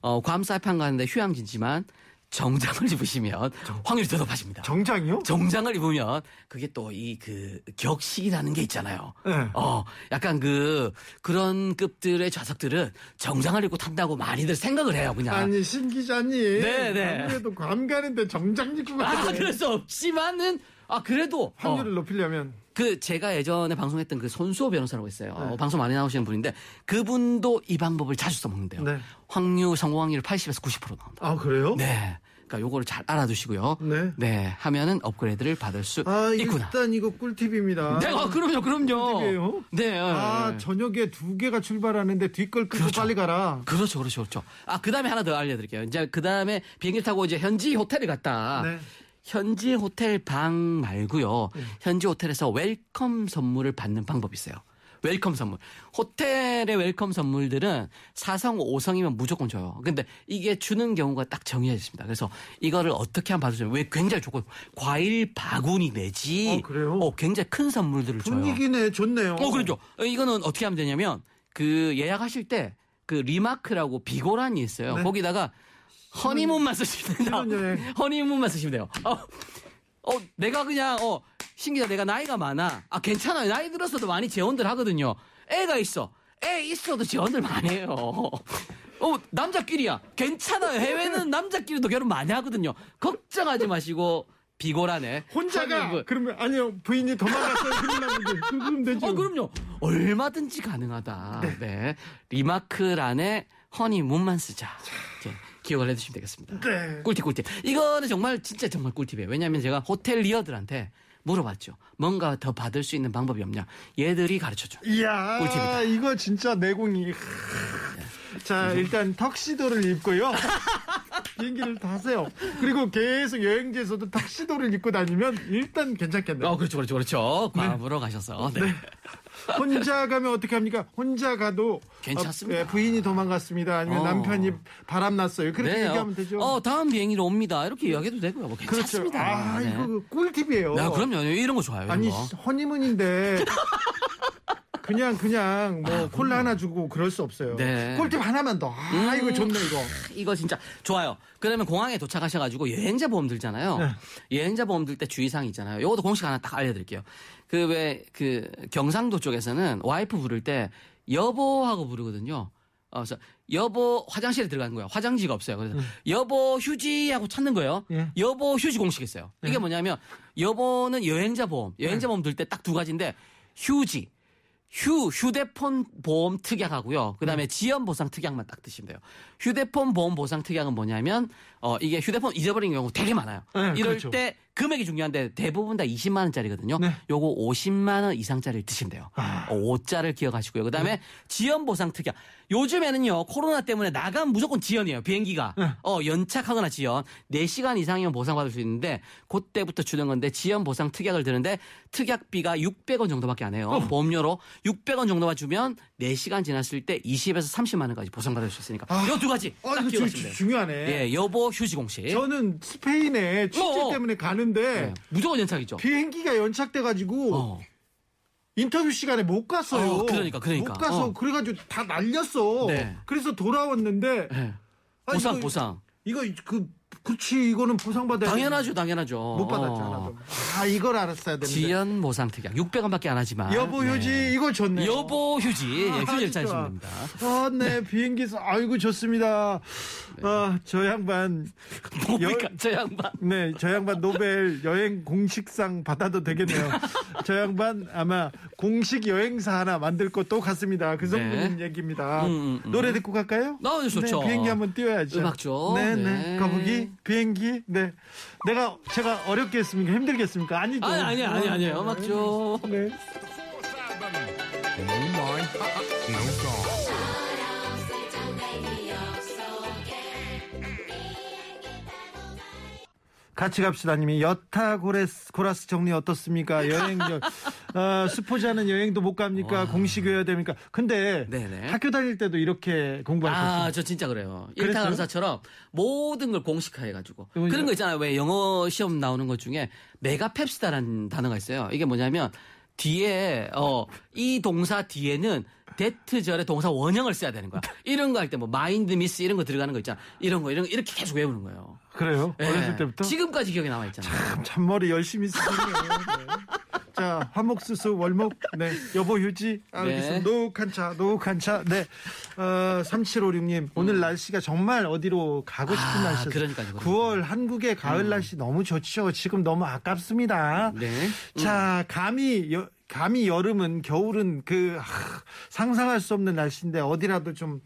E: 어괌 사이판 가는데 휴양지지만 정장을 입으시면 확률이 더 높아집니다.
A: 정장이요?
E: 정장을 입으면 그게 또 이 그 격식이라는 게 있잖아요.
A: 네.
E: 어, 약간 그 그런 급들의 좌석들은 정장을 입고 탄다고 많이들 생각을 해요, 그냥.
A: 아니 신 기자님.
E: 네, 네.
A: 아무래도 괌 가는데 정장 입고 가야
E: 아, 그럴 수 없지만은 아 그래도
A: 확률을
E: 어,
A: 높이려면
E: 그 제가 예전에 방송했던 그 손수호 변호사라고 있어요. 어, 방송 많이 나오시는 분인데 그분도 이 방법을 자주 써먹는데요.
A: 네.
E: 확률 성공 확률 80에서 90% 나온다.
A: 아 그래요?
E: 네. 그러니까 요거를 잘 알아두시고요.
A: 네.
E: 하면은 업그레이드를 받을 수
A: 아
E: 있구나.
A: 일단 이거 꿀팁입니다.
E: 네, 아, 그럼요, 그럼요.
A: 꿀팁이에요?
E: 네.
A: 아
E: 네.
A: 저녁에 두 개가 출발하는데 뒷걸 끄고
E: 그렇죠.
A: 빨리 가라.
E: 그렇죠, 그렇죠, 그렇죠. 아, 그 다음에 하나 더 알려드릴게요. 이제 그 다음에 비행기 타고 이제 현지 호텔을 갔다.
A: 네.
E: 현지 호텔 방 말고요. 현지 호텔에서 welcome 선물을 받는 방법이 있어요. welcome 선물. 호텔의 welcome 선물들은 4성, 5성이면 무조건 줘요. 근데 이게 주는 경우가 딱 정해져 있습니다. 그래서 이거를 어떻게 하면 받으시면 왜 굉장히 좋고 과일 바구니 내지.
A: 어, 그래요?
E: 어, 굉장히 큰 선물들을 줘요.
A: 분위기네 좋네요.
E: 어, 그렇죠. 어, 이거는 어떻게 하면 되냐면 그 예약하실 때 그 remark라고 비고란이 있어요.
A: 네.
E: 거기다가 허니문만 쓰시면 돼요.
A: 신혼여행.
E: 허니문만 쓰시면 돼요. 어, 어, 내가 그냥 어, 신기하다. 내가 나이가 많아. 아, 괜찮아요. 나이 들었어도 많이 재혼들 하거든요. 애가 있어. 애 있어도 재혼들 많이 해요. 어, 남자끼리야. 괜찮아요. 해외는 남자끼리도 결혼 많이 하거든요. 걱정하지 마시고 비고란에
A: 혼자가
E: 허니문.
A: 그러면 아니요 부인이 도망갔어요. 났는데 그럼 되죠.
E: 어, 그럼요. 얼마든지 가능하다. 네. 리마크란에 허니문만 쓰자. 기억을 해두시면 되겠습니다.
A: 네.
E: 꿀팁, 꿀팁. 이거는 정말, 진짜 정말 꿀팁이에요. 왜냐하면 제가 호텔리어들한테 물어봤죠. 뭔가 더 받을 수 있는 방법이 없냐. 얘들이 가르쳐줘.
A: 이야
E: 꿀팁이다.
A: 이거 진짜 내공이. 자 일단 턱시도를 입고요. 비행기를 타세요. 그리고 계속 여행지에서도 턱시도를 입고 다니면 일단 괜찮겠네요.
E: 어, 그렇죠, 그렇죠, 그렇죠. 괌으로 가셔서. 네.
A: 혼자 가면 어떻게 합니까? 혼자 가도
E: 괜찮습니다.
A: 어, 예, 부인이 도망갔습니다. 아니면
E: 어.
A: 남편이 바람 났어요. 그렇게
E: 네,
A: 얘기하면
E: 어,
A: 되죠.
E: 어, 다음 비행기로 옵니다. 이렇게 이야기해도 되고요. 뭐
A: 그렇죠.
E: 괜찮습니다.
A: 아,
E: 네.
A: 이거 꿀팁이에요.
E: 네, 그럼요. 이런 거 좋아요. 이런
A: 아니
E: 거.
A: 허니문인데 그냥 그냥 뭐 콜라 하나 주고 그럴 수 없어요.
E: 네.
A: 꿀팁 하나만 더. 아
E: 음.
A: 이거 좋네 이거.
E: 이거 진짜 좋아요. 그러면 공항에 도착하셔가지고 여행자 보험 들잖아요.
A: 네.
E: 여행자 보험 들 때 주의사항 있잖아요. 요것도 공식 하나 딱 알려드릴게요. 그 왜그 경상도 쪽에서는 와이프 부를 때 여보하고 부르거든요. 어, 그래서 여보 화장실에 들어가는 거예요. 화장지가 없어요. 그래서 여보 휴지 하고 찾는 거예요.
A: 예.
E: 여보 휴지 공식 있어요. 이게 뭐냐면 여보는 여행자 보험, 여행자 보험 들 때 딱 두 가지인데 휴지. 휴 휴대폰 보험 특약하고요. 그다음에 지연 보상 특약만 딱 드시면 돼요. 휴대폰 보험 보상 특약은 뭐냐면 어 이게 휴대폰 잊어버린 경우 되게 많아요.
A: 네,
E: 이럴
A: 그렇죠.
E: 때 금액이 중요한데 대부분 다 20만 원짜리거든요.
A: 네.
E: 요거 50만 원 이상짜리를 드시면 돼요.
A: 아.
E: 어, 5자를 기억하시고요. 그다음에 지연 보상 특약. 요즘에는요. 코로나 때문에 나가면 무조건 지연이에요. 비행기가.
A: 네.
E: 어, 연착하거나 지연. 4시간 이상이면 보상받을 수 있는데 그때부터 주는 건데 지연 보상 특약을 드는데 특약비가 600원 정도밖에 안 해요. 보험료로 600원 정도만 주면 4시간 지났을 때 20에서 30만 원까지 보상받을 수 있으니까.
A: 아.
E: 요두 가지 어딱 기억하시면 돼요.
A: 중요하네.
E: 예, 여보 휴지 공식.
A: 저는 스페인에 취재
E: 어, 어.
A: 때문에 가는데
E: 네, 무조건 연착이죠.
A: 비행기가 연착돼가지고
E: 어.
A: 인터뷰 시간에 못 갔어요.
E: 어, 그러니까, 그러니까.
A: 못 가서
E: 어.
A: 그래가지고 다 날렸어.
E: 네.
A: 그래서 돌아왔는데
E: 예.
A: 아,
E: 보상
A: 이거-
E: 보상.
A: 이거 그 그렇지 이거는 보상받아야
E: 당연하죠, 당연하죠.
A: 못 받았죠
E: 어.
A: 아 이걸 알았어야 되는데.
E: 지연 보상 특약 600원밖에 안 하지만
A: 여보
E: 네.
A: 휴지 이거 좋네.
E: 여보 휴지 예,
A: 아,
E: 휴지를. 짜시면 됩니다.
A: 아, 네 비행기에서 아이고 좋습니다. 아, 저 양반
E: 뭡니까 저 양반
A: 네, 저 양반 노벨 여행 공식상 받아도 되겠네요. 저 양반 아마 공식 여행사 하나 만들 것도 같습니다. 그 정도는 얘기입니다.
E: 음, 음, 음.
A: 노래 듣고 갈까요?
E: 어, 좋죠.
A: 네, 비행기 한번 띄워야죠.
E: 음악 좀.
A: 네, 네.
E: 네.
A: 거북이, 비행기. 네. 내가 제가 어렵게 했습니까? 힘들겠습니까? 아니죠.
E: 아니 아니 아니 아니 음악 좀
A: 네. 같이 갑시다 님이 여타 고레스, 고라스 정리 어떻습니까? 여행 저, 어, 수포자는 여행도 못 갑니까? 공식이어야 됩니까? 근데
E: 네네.
A: 학교 다닐 때도 이렇게 공부하셨어요.
E: 아, 저 진짜 그래요. 일타 강사처럼 모든 걸 공식화해 가지고.
A: 그러니까-
E: 그런 거 있잖아요. 왜 영어 시험 나오는 것 중에 메가펩시다라는 단어가 있어요. 이게 뭐냐면 뒤에, 어, 이 동사 뒤에는 that절의 동사 원형을 써야 되는 거야. 이런 거 할 때 뭐 mind miss 이런 거 들어가는 거 있잖아. 이런 거, 이런 거 이렇게 계속 외우는 거예요.
A: 그래요?
E: 예.
A: 어렸을 때부터?
E: 지금까지 기억에 남아 있잖아 요.
A: 참 잔머리 열심히 쓰시네요. 네. 자, 화목수수 월목, 네, 여보 휴지, 알겠습니다.
E: 네.
A: 노욱한 차, 노욱한 차, 네, 어, 3756님, 오늘 날씨가 정말 어디로 가고 싶은
E: 음. 아,
A: 날씨였어요.
E: 그러니까요, 그러니까요.
A: 9월 한국의 가을 날씨 너무 좋죠. 지금 너무 아깝습니다.
E: 네.
A: 자, 감히, 여, 감히 여름은, 겨울은 그, 하, 상상할 수 없는 날씨인데 어디라도 좀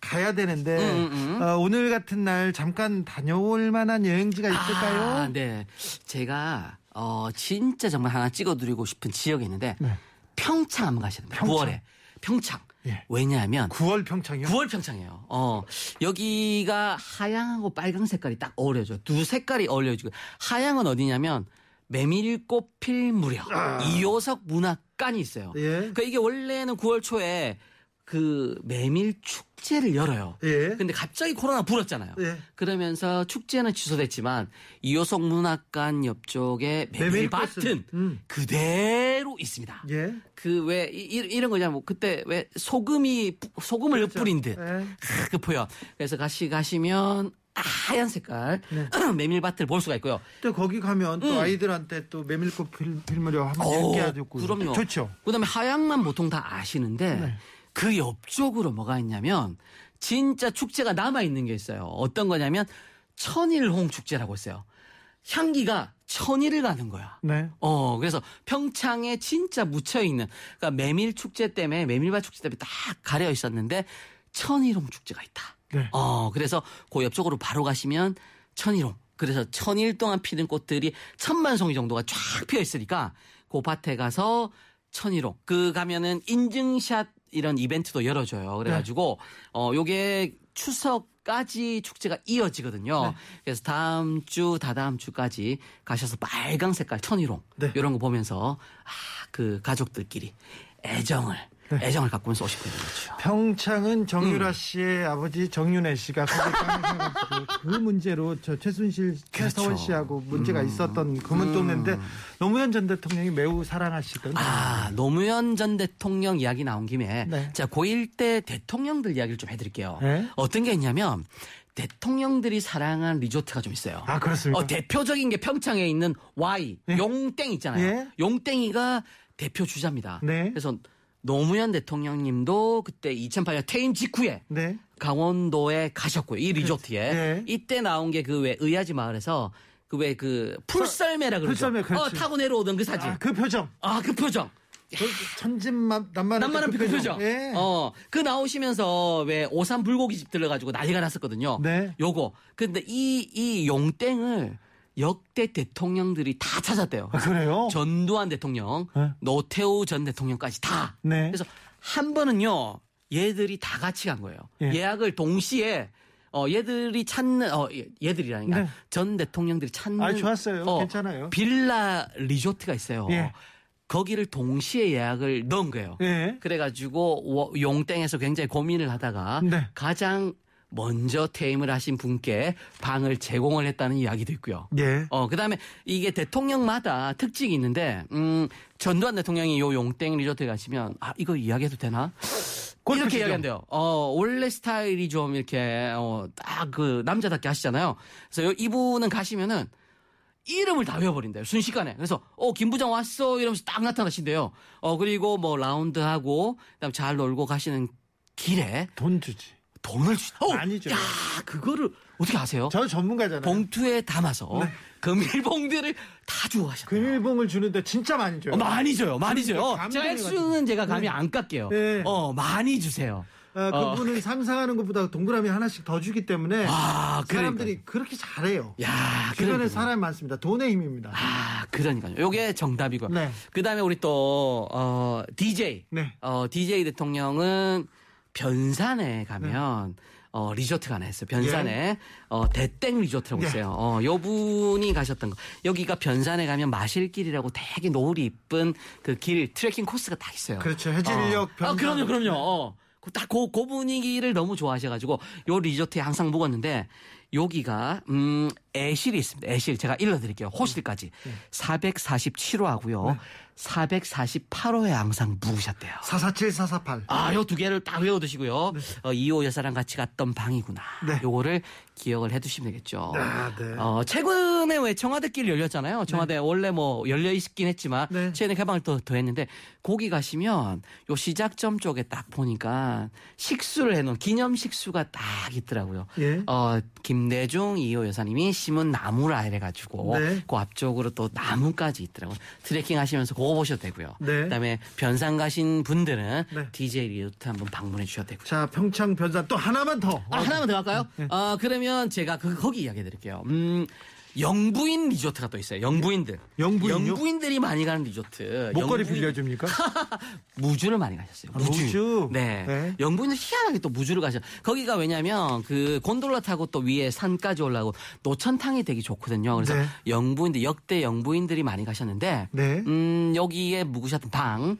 A: 가야 되는데,
E: 음,
A: 어, 오늘 같은 날 잠깐 다녀올 만한 여행지가 있을까요?
E: 아, 네. 제가 어 진짜 정말 하나 찍어드리고 싶은 지역이 있는데
A: 네.
E: 평창 한번 가셔야 됩니다.
A: 평창.
E: 9월에 평창.
A: 예.
E: 왜냐하면
A: 9월 평창이요?
E: 9월 평창이에요. 어, 여기가 하양하고 빨강 색깔이 딱 어우러져요. 두 색깔이 어우러지고 하양은 어디냐면 메밀꽃 필 무렵
A: 아.
E: 이호석 문학관이 있어요.
A: 예.
E: 그러니까 이게 원래는 9월 초에 그 메밀 축제를 열어요.
A: 예.
E: 근데 갑자기 코로나 불었잖아요.
A: 예.
E: 그러면서 축제는 취소됐지만 이호석 문학관 옆쪽에
A: 메밀꽃은,
E: 메밀 밭은
A: 음.
E: 그대로 있습니다.
A: 예.
E: 그왜 이런 거냐 뭐 그때 왜 소금이 부- 소금을
A: 그렇죠.
E: 뿌린 듯
A: 예.
E: 그 표현. 그래서 가시 가시면 하얀 색깔
A: 네.
E: 메밀밭을 볼 수가 있고요.
A: 또 거기 가면 또
E: 음.
A: 아이들한테 또 메밀꽃 필, 필무려 한번
E: 어,
A: 읽게 해주고
E: 그럼요.
A: 좋죠.
E: 그다음에 하양만 보통 다 아시는데
A: 네.
E: 그 옆쪽으로 뭐가 있냐면 진짜 축제가 남아 있는 게 있어요. 어떤 거냐면 천일홍 축제라고 있어요. 향기가 천일을 가는 거야.
A: 네.
E: 어, 그래서 평창에 진짜 묻혀 있는 그러니까 메밀 축제 때문에 메밀밭 축제 때문에 딱 가려 있었는데 천일홍 축제가 있다.
A: 네.
E: 어, 그래서 그 옆쪽으로 바로 가시면 천일홍. 그래서 천일 동안 피는 꽃들이 천만 송이 정도가 쫙 피어 있으니까 그 밭에 가서 천일홍. 그 가면은 인증샷 이런 이벤트도 열어줘요. 그래가지고 어 요게 추석까지 축제가 이어지거든요. 그래서 다음 주 다다음 주까지 가셔서 빨강 색깔 천일홍
A: 네.
E: 이런 거 보면서 아 그 가족들끼리 애정을 애정을 갖고면서 오시면 되는 거죠.
A: 평창은
E: 음.
A: 정유라 씨의 아버지 정윤혜 씨가 그 문제로 저 최순실 최서원
E: 그렇죠.
A: 씨하고 문제가 있었던 금은동네인데 노무현 전 대통령이 매우 사랑하시던
E: 아, 노무현 전 대통령 이야기 나온 김에
A: 네.
E: 자, 고1 때 대통령들 이야기를 좀 해드릴게요.
A: 네.
E: 어떤 게 있냐면 대통령들이 사랑한 리조트가 좀 있어요.
A: 아, 그렇습니까?
E: 어, 대표적인 게 평창에 있는 Y
A: 네.
E: 용땡 있잖아요.
A: 예.
E: 용땡이가 대표 주자입니다.
A: 네.
E: 그래서 노무현 대통령님도 그때 2008년 퇴임 직후에
A: 네.
E: 강원도에 가셨고요. 이 리조트에.
A: 네.
E: 이때 나온 게 그 왜 의아지 마을에서 그 왜 그 풀썰매라 그러죠.
A: 풀썰매.
E: 어, 타고 내려오던 그 사진.
A: 아, 그 표정.
E: 아, 그 표정.
A: 천진만 남만한
E: 남만한 그그 표정.
A: 예.
E: 어, 그 나오시면서 왜 오산 불고기집 들러가지고 난리가 났었거든요.
A: 네.
E: 요거. 근데 이, 이 용땡을 역대 대통령들이 다 찾았대요.
A: 아, 그래요?
E: 전두환 대통령,
A: 네.
E: 노태우 전 대통령까지 다.
A: 네.
E: 그래서 한 번은요, 얘들이 다 같이 간 거예요.
A: 예.
E: 예약을 동시에 어 얘들이 찾는 어 얘- 얘들이라니까
A: 네.
E: 전 대통령들이 찾는
A: 아, 좋았어요. 괜찮아요.
E: 빌라 리조트가 있어요.
A: 예.
E: 거기를 동시에 예약을 넣은 거예요.
A: 예.
E: 그래가지고 워- 용땡에서 굉장히 고민을 하다가
A: 네.
E: 가장 먼저 퇴임을 하신 분께 방을 제공을 했다는 이야기도 있고요.
A: 예.
E: 어, 그 다음에 이게 대통령마다 특징이 있는데, 음, 전두환 대통령이 요 용땡 리조트에 가시면, 아, 이거 이야기해도 되나? 이렇게. 이야기한대요. 어, 원래 스타일이 좀 이렇게, 어, 딱 그 남자답게 하시잖아요. 그래서 요- 이분은 가시면은 이름을 다 외워버린대요. 순식간에. 그래서, 어, 김 부장 왔어. 이러면서 딱 나타나신대요. 어, 그리고 뭐 라운드하고, 그 다음 잘 놀고 가시는 길에
A: 돈 주지.
E: 돈을 주, 어,
A: 줘요.
E: 야, 그거를 어떻게 아세요?
A: 저 전문가잖아요.
E: 봉투에 담아서
A: 네.
E: 금일봉들을 다 주고 가셨대요.
A: 금일봉을 주는데 진짜 많이 줘요.
E: 어, 많이 줘요, 많이 줘요.
A: 감동이
E: 제가 액수는 제가 감히 안 깎게요.
A: 네.
E: 어, 많이 주세요.
A: 아, 그분은 상상하는 것보다 동그라미 하나씩 더 주기 때문에
E: 아,
A: 사람들이 그렇게 잘해요.
E: 야,
A: 주변에. 사람이 많습니다. 돈의 힘입니다.
E: 아, 그러니까요. 요게 정답이고.
A: 네.
E: 그 다음에 우리 또, 어, DJ.
A: 네.
E: 어, DJ 대통령은 변산에 가면, 어, 리조트가 하나 있어요. 변산에, 어, 대땡 리조트라고
A: 예.
E: 있어요. 어, 요 분이 가셨던 거. 여기가 변산에 가면 마실 길이라고 되게 노을이 이쁜 그 길, 트레킹 코스가 딱 있어요.
A: 그렇죠. 해질녘
E: 어.
A: 변산.
E: 아, 그럼요, 그럼요. 어. 그딱 그, 그 분위기를 너무 좋아하셔가지고 요 리조트에 항상 묵었는데 여기가 음 애실이 있습니다. 애실 제가 읽어드릴게요. 호실까지 447호 하고요. 448호에 항상 묵으셨대요.
A: 447, 448.
E: 아, 요 두 개를 딱 외워두시고요. 어, 이호 여사랑 같이 갔던 방이구나.
A: 네.
E: 요거를 기억을 해두시면 되겠죠.
A: 아, 네.
E: 어, 최근에 왜 청와대길 열렸잖아요. 청와대 원래 뭐 열려 있긴 했지만
A: 네.
E: 최근에 개방을 또, 더 했는데 거기 가시면 요 시작점 쪽에 딱 보니까 식수를 해놓은 기념 식수가 딱 있더라고요.
A: 예.
E: 어, 김대중 이호 여사님이 심은 나무라 이래가지고
A: 네.
E: 그 앞쪽으로 또 나무까지 있더라고요. 트레킹 하시면서 그거 보셔도 되고요.
A: 네.
E: 그다음에 변산 가신 분들은
A: 네.
E: DJ 리조트 한번 방문해 주셔도 되고요.
A: 자, 평창 변산 또 하나만 더.
E: 아, 하나만 더 할까요?
A: 네.
E: 아, 그러면 제가 그, 거기 이야기 드릴게요. 음, 영부인 리조트가 또 있어요. 영부인들.
A: 영부인요?
E: 영부인들이 많이 가는 리조트.
A: 목걸이
E: 영부인-
A: 빌려줍니까?
E: 무주를 많이 가셨어요.
A: 아,
E: 무주.
A: 무주?
E: 네.
A: 네.
E: 영부인들 희한하게 또 무주를 가셔. 거기가 왜냐면 그 곤돌라 타고 또 위에 산까지 올라가고 노천탕이 되게 좋거든요. 그래서
A: 네.
E: 영부인들 역대 영부인들이 많이 가셨는데
A: 네.
E: 음, 여기에 묵으셨던 방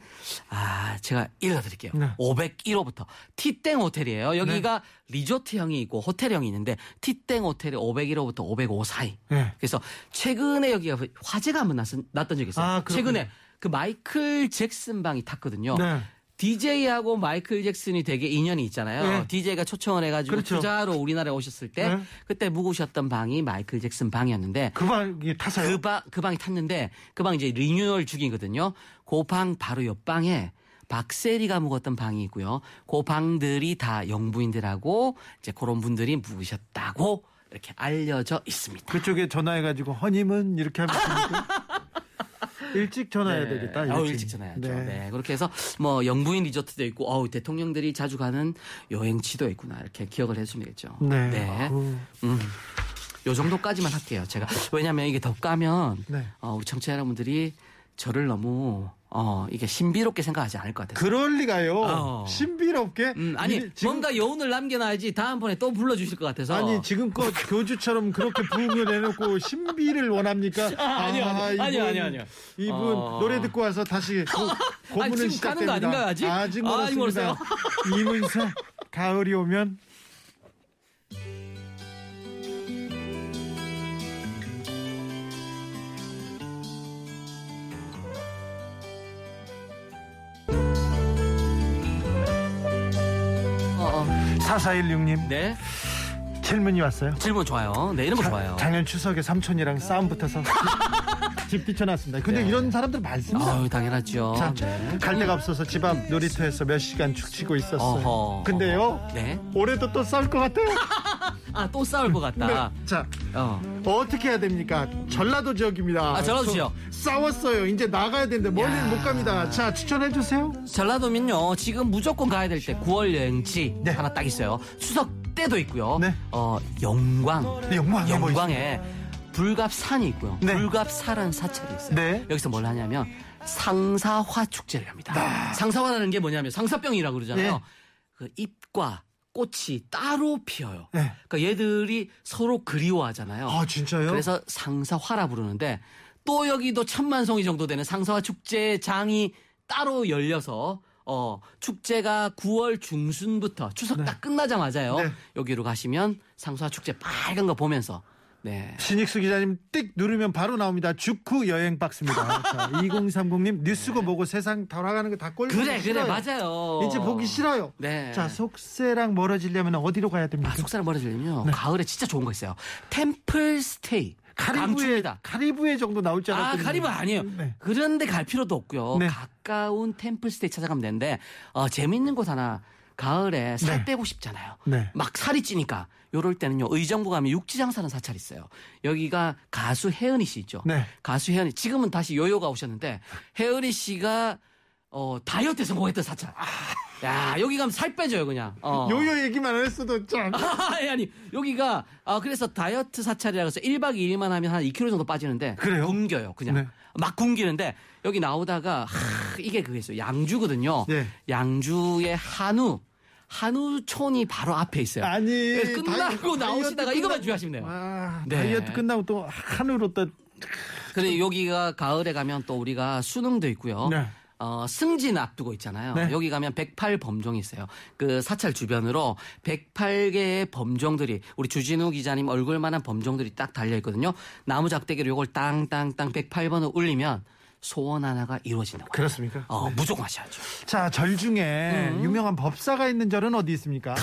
E: 아, 제가 읽어 드릴게요.
A: 네.
E: 501호부터 티땡 호텔이에요. 여기가 리조트 형이 있고 호텔 형이 있는데 티땡 호텔이 501호부터 505 사이.
A: 네.
E: 그래서 최근에 여기가 화재가 한번 났, 났던 적이 있어요.
A: 아.
E: 최근에 그 마이클 잭슨 방이 탔거든요.
A: 네.
E: DJ하고 마이클 잭슨이 되게 인연이 있잖아요.
A: 네.
E: DJ가 초청을 해가지고
A: 그렇죠.
E: 투자로 우리나라에 오셨을 때
A: 네.
E: 그때 묵으셨던 방이 마이클 잭슨 방이었는데
A: 그 방에 타서요?
E: 그, 방, 그 방이 탔는데 그 방 이제 리뉴얼 중이거든요. 그 방 바로 옆방에 박세리가 묵었던 방이 있고요. 그 방들이 다 영부인들하고 이제 그런 분들이 묵으셨다고 이렇게 알려져 있습니다.
A: 그쪽에 전화해가지고 허님은 이렇게 하면? 일찍 전화해야 되겠다.
E: 어, 일찍 전화해야죠. 네. 그렇게 해서 뭐 영부인 리조트도 있고, 어우 대통령들이 자주 가는 여행지도 있구나 이렇게 기억을 해주면 되겠죠.
A: 네. 아우,
E: 음. 요 정도까지만 할게요. 제가 왜냐하면 이게 더 까면
A: 네.
E: 어, 우리 청취자 여러분들이 저를 너무 어, 이게 신비롭게 생각하지 않을 것 같아요.
A: 그럴 리가요.
E: 어.
A: 신비롭게.
E: 음, 아니
A: 이- 지금,
E: 뭔가 여운을 남겨놔야지 다음번에 또 불러주실 것 같아서.
A: 아니 지금껏 교주처럼 그렇게 부흥을 해놓고 신비를 원합니까?
E: 아, 아니요, 아니요.
A: 이분,
E: 아니요, 아니요, 아니요.
A: 이분
E: 어.
A: 노래 듣고 와서 다시 고, 고문을
E: 지금
A: 시작됩니다.
E: 가는 거 아닌가요, 아직?
A: 아직
E: 아, 아직
A: 멀었습니다. 이문세 가을이 오면 4416님
E: 네
A: 질문이 왔어요.
E: 질문 좋아요. 네 이런 거 좋아요.
A: 작년 추석에 삼촌이랑 싸움 붙어서 집 뛰쳐났습니다. 근데
E: 네.
A: 이런 사람들 많습니다.
E: 아유 당연하죠.
A: 자,
E: 네.
A: 갈 데가 없어서 집 앞 놀이터에서 몇 시간 축치고 있었어요.
E: 어허.
A: 근데요,
E: 네.
A: 올해도 또 싸울 것 같아요.
E: 아 또 싸울 것 같다.
A: 네. 자,
E: 어.
A: 어떻게 해야 됩니까? 전라도 지역입니다.
E: 아, 전라도
A: 저
E: 지역.
A: 싸웠어요. 이제 나가야 되는데 멀리는
E: 야.
A: 못 갑니다. 자, 추천해 주세요.
E: 전라도면요 지금 무조건 가야 될 때 9월 여행지
A: 네.
E: 하나 딱 있어요. 추석 때도 있고요.
A: 네.
E: 어 영광.
A: 네, 영광에 뭐
E: 영광에 불갑산이 있고요.
A: 네.
E: 불갑사라는 사찰이 있어요.
A: 네.
E: 여기서 뭘 하냐면 상사화 축제를 합니다. 상사화라는 게 뭐냐면 상사병이라고 그러잖아요.
A: 네.
E: 그 잎과 꽃이 따로 피어요.
A: 네.
E: 그러니까 얘들이 서로 그리워하잖아요.
A: 아, 진짜요?
E: 그래서 상사화라 부르는데 또 여기도 천만 송이 정도 되는 상사화 축제장이 따로 열려서 어 축제가 9월 중순부터 추석 딱 끝나자마자요.
A: 네.
E: 여기로 가시면 상사화 축제 빨간 거 보면서 네.
A: 신익수 기자님 띡 누르면 바로 나옵니다. 주쿠 여행 박스입니다. 자, 2030님 뉴스고 보고 세상 돌아가는 거 다 꼴.
E: 그래 그래 맞아요.
A: 이제 보기 싫어요.
E: 네.
A: 자, 속세랑 멀어지려면 어디로 가야 됩니까?
E: 아, 속사람 멀어지려면요.
A: 네.
E: 가을에 진짜 좋은 거 있어요. 템플 스테이.
A: 카리브해. 카리브해 정도 나올 줄
E: 아,
A: 알았더니.
E: 카리브 아니에요.
A: 네.
E: 그런데 갈 필요도 없고요.
A: 네.
E: 가까운 템플스테이 찾아가면 되는데 어, 재밌는 곳 하나 가을에 살
A: 네.
E: 빼고 싶잖아요.
A: 네.
E: 막 살이 찌니까 요럴 때는요. 의정부 가면 육지장 사는 사찰 있어요. 여기가 가수 혜은이 씨 있죠.
A: 네.
E: 가수 혜은이 지금은 다시 요요가 오셨는데 혜은이 씨가 어, 다이어트에 성공했던 사찰. 야, 여기 가면 살 빼줘요, 그냥. 어.
A: 요요 얘기만 안 했어도 참.
E: 아니, 아니, 여기가, 아, 그래서 다이어트 사찰이라고 해서 1박 2일만 하면 한 2kg 정도 빠지는데.
A: 그래요?
E: 굶겨요, 그냥.
A: 네.
E: 막 굶기는데, 여기 나오다가, 하, 이게 그거있어요 양주거든요.
A: 네.
E: 양주의 한우. 한우촌이 바로 앞에 있어요.
A: 아니.
E: 그래서 끝나고
A: 다이어트
E: 나오시다가 이것만
A: 끝나-
E: 주의하시면 돼요.
A: 아,
E: 네.
A: 다이어트 끝나고 또 한우로 또.
E: 그리고 여기가 가을에 가면 또 우리가 수능도 있고요.
A: 네.
E: 어, 승진 앞두고 있잖아요.
A: 네.
E: 여기 가면 108 범종이 있어요. 그 사찰 주변으로 108개의 범종들이 우리 주진우 기자님 얼굴만한 범종들이 딱 달려 있거든요. 나무 작대기로 요걸 땅땅땅 108번을 울리면 소원 하나가 이루어진다고.
A: 그렇습니까?
E: 어, 무조건 하셔야죠.
A: 자, 절 중에
E: 음.
A: 유명한 법사가 있는 절은 어디 있습니까?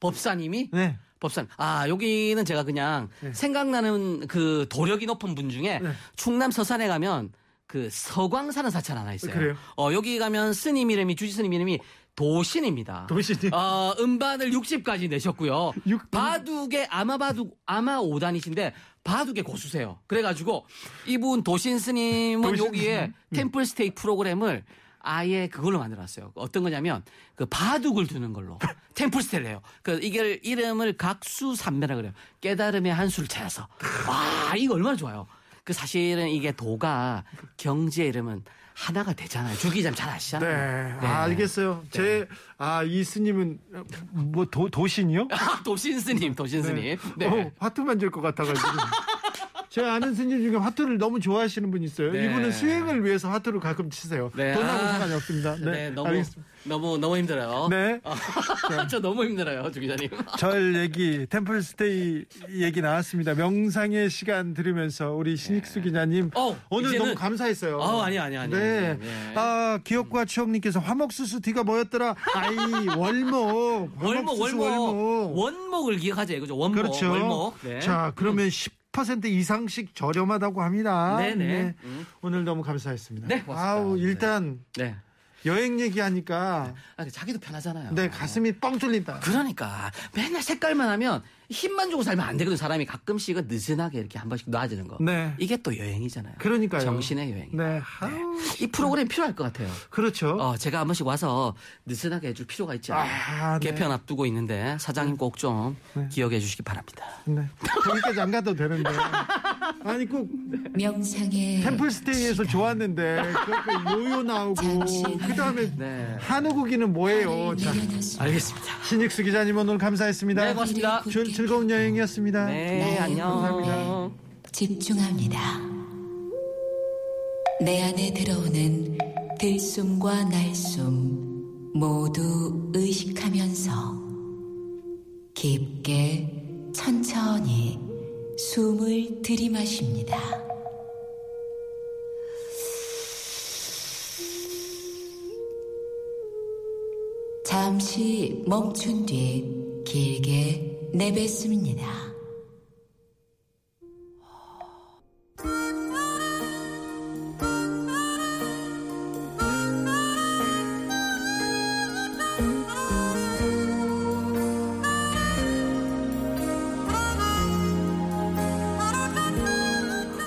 E: 법사님이
A: 네.
E: 법산. 아, 여기는 제가 그냥 생각나는 그 도력이 높은 분 중에
A: 네.
E: 충남 서산에 가면 그 서광사는 사찰 하나 있어요.
A: 그래요?
E: 어, 여기 가면 스님 이름이, 주지 스님 이름이 도신입니다.
A: 도신이.
E: 어, 음반을 60까지 내셨고요.
A: 육-
E: 바둑의 아마 바둑, 아마 5단이신데 바둑의 고수세요. 그래가지고 이분 도신 스님은
A: 도신
E: 여기에.
A: 음.
E: 템플 스테이 프로그램을 아예 그걸로 만들어놨어요. 어떤 거냐면 그 바둑을 두는 걸로 템플스텔레요. 그 이게 이름을 각수 삼매라 그래요. 깨달음의 한 수를 찾아서 와 이거 얼마나 좋아요. 그 사실은 이게 도가 경지의 이름은 하나가 되잖아요. 주기자님 잘
A: 네,
E: 아시잖아요.
A: 아, 알겠어요. 제, 아, 이 스님은, 뭐, 도, 도신이요?
E: 아, 도신 스님, 도신 스님. 네.
A: 어, 화투 만질 것 같아가지고. 제 아는 스님 중에 화투를 너무 좋아하시는 분 있어요.
E: 네.
A: 이분은 수행을 위해서 화투를 가끔 치세요.
E: 네.
A: 돈하고
E: 아.
A: 상관이 없습니다. 네,
E: 네, 너무
A: 알겠습니다.
E: 너무 너무 힘들어요.
A: 네.
E: 어, 저 너무 힘들어요, 주 기자님.
A: 절 얘기, 템플스테이 얘기 나왔습니다. 명상의 시간 들으면서 우리 신익수 기자님
E: 어,
A: 오늘
E: 이제는-
A: 너무 감사했어요.
E: 어, 아니, 아니, 아니,
A: 네.
E: 아니, 네.
A: 아, 기억과 추억님께서 화목수수 뒤가 뭐였더라? 아이, 월목.
E: 월목,
A: 화목수수
E: 월목, 원목을 기억하죠, 그죠? 원목,
A: 그렇죠.
E: 월목. 네.
A: 자, 그러면 10% 이상씩 저렴하다고 합니다.
E: 네네. 음.
A: 오늘 너무 감사했습니다.
E: 네, 고맙습니다.
A: 아우, 일단
E: 네.
A: 여행 얘기하니까
E: 아, 자기도 편하잖아요.
A: 내 가슴이 뻥 뚫린다.
E: 그러니까 맨날 색깔만 하면 힘만 주고 살면 안 되거든. 사람이 가끔씩은 느슨하게 이렇게 한 번씩 놔주는 거.
A: 네.
E: 이게 또 여행이잖아요.
A: 그러니까요.
E: 정신의 여행.
A: 네. 아우,
E: 이 프로그램 필요할 것 같아요.
A: 그렇죠.
E: 어, 제가 한 번씩 와서 느슨하게 해줄 필요가 있지 않아요.
A: 아, 네.
E: 개편 앞두고 있는데 사장님 꼭 좀 기억해 주시기 바랍니다.
A: 네. 거기까지 안 가도 되는데. 아니, 꼭
C: 명상의
A: 템플스테이에서 좋았는데, 그, 그 요요 나오고, 그 다음에
E: 네.
A: 한우 고기는 뭐예요? 자.
E: 알겠습니다.
A: 신익수 기자님 오늘 감사했습니다.
E: 네, 고맙습니다.
A: 즐- 즐거운 여행이었습니다.
E: 네, 안녕.
A: 감사합니다.
C: 집중합니다. 내 안에 들어오는 들숨과 날숨 모두 의식하면서 깊게 천천히 숨을 들이마십니다. 잠시 멈춘 뒤 길게 내뱉습니다.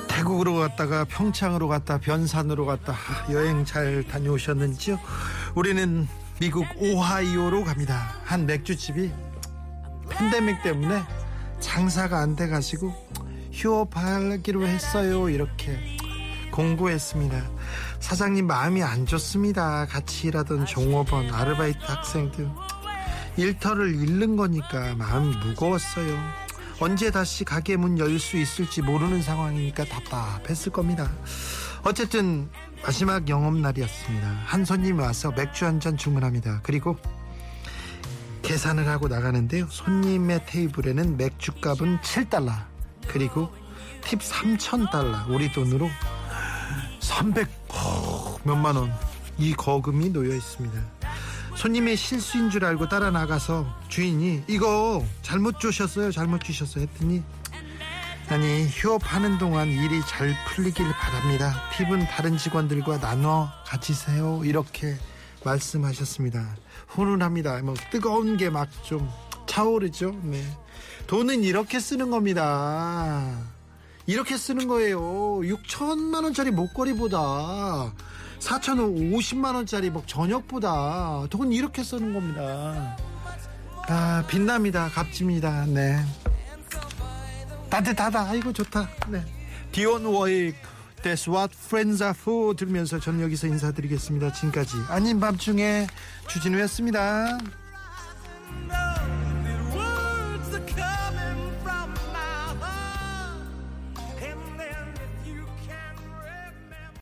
A: 태국으로 갔다가 평창으로 갔다 변산으로 갔다 아, 여행 잘 다녀오셨는지요? 우리는 미국 오하이오로 갑니다. 한 맥주집이 팬데믹 때문에 장사가 안 돼가지고 휴업하기로 했어요. 이렇게 공고했습니다. 사장님 마음이 안 좋습니다. 같이 일하던 종업원, 아르바이트 학생들 일터를 잃는 거니까 마음이 무거웠어요. 언제 다시 가게 문 열 수 있을지 모르는 상황이니까 답답했을 겁니다. 어쨌든 마지막 영업 날이었습니다. 한 손님이 와서 맥주 한 잔 주문합니다. 그리고 계산을 하고 나가는데요. 손님의 테이블에는 맥주값은 7달러 그리고 팁 3,000달러 우리 돈으로 300 어, 몇만 원 이 거금이 놓여 있습니다. 손님의 실수인 줄 알고 따라 나가서 주인이 이거 잘못 주셨어요 잘못 주셨어요 했더니 아니 휴업하는 동안 일이 잘 풀리길 바랍니다 팁은 다른 직원들과 나눠 가지세요 이렇게 말씀하셨습니다 훈훈합니다 뭐 뜨거운 게 막 좀 차오르죠 네 돈은 이렇게 쓰는 겁니다 이렇게 쓰는 거예요 6천만 원짜리 목걸이보다 4,050만 원짜리 뭐 저녁보다 돈 이렇게 쓰는 겁니다. 아 빛납니다. 값집니다. 네. 따뜻하다. 아이고 좋다. 네. 디온 워익 That's what friends are for 들으면서 저는 여기서 인사드리겠습니다. 지금까지 아닌 밤중에 주진우였습니다.
B: 나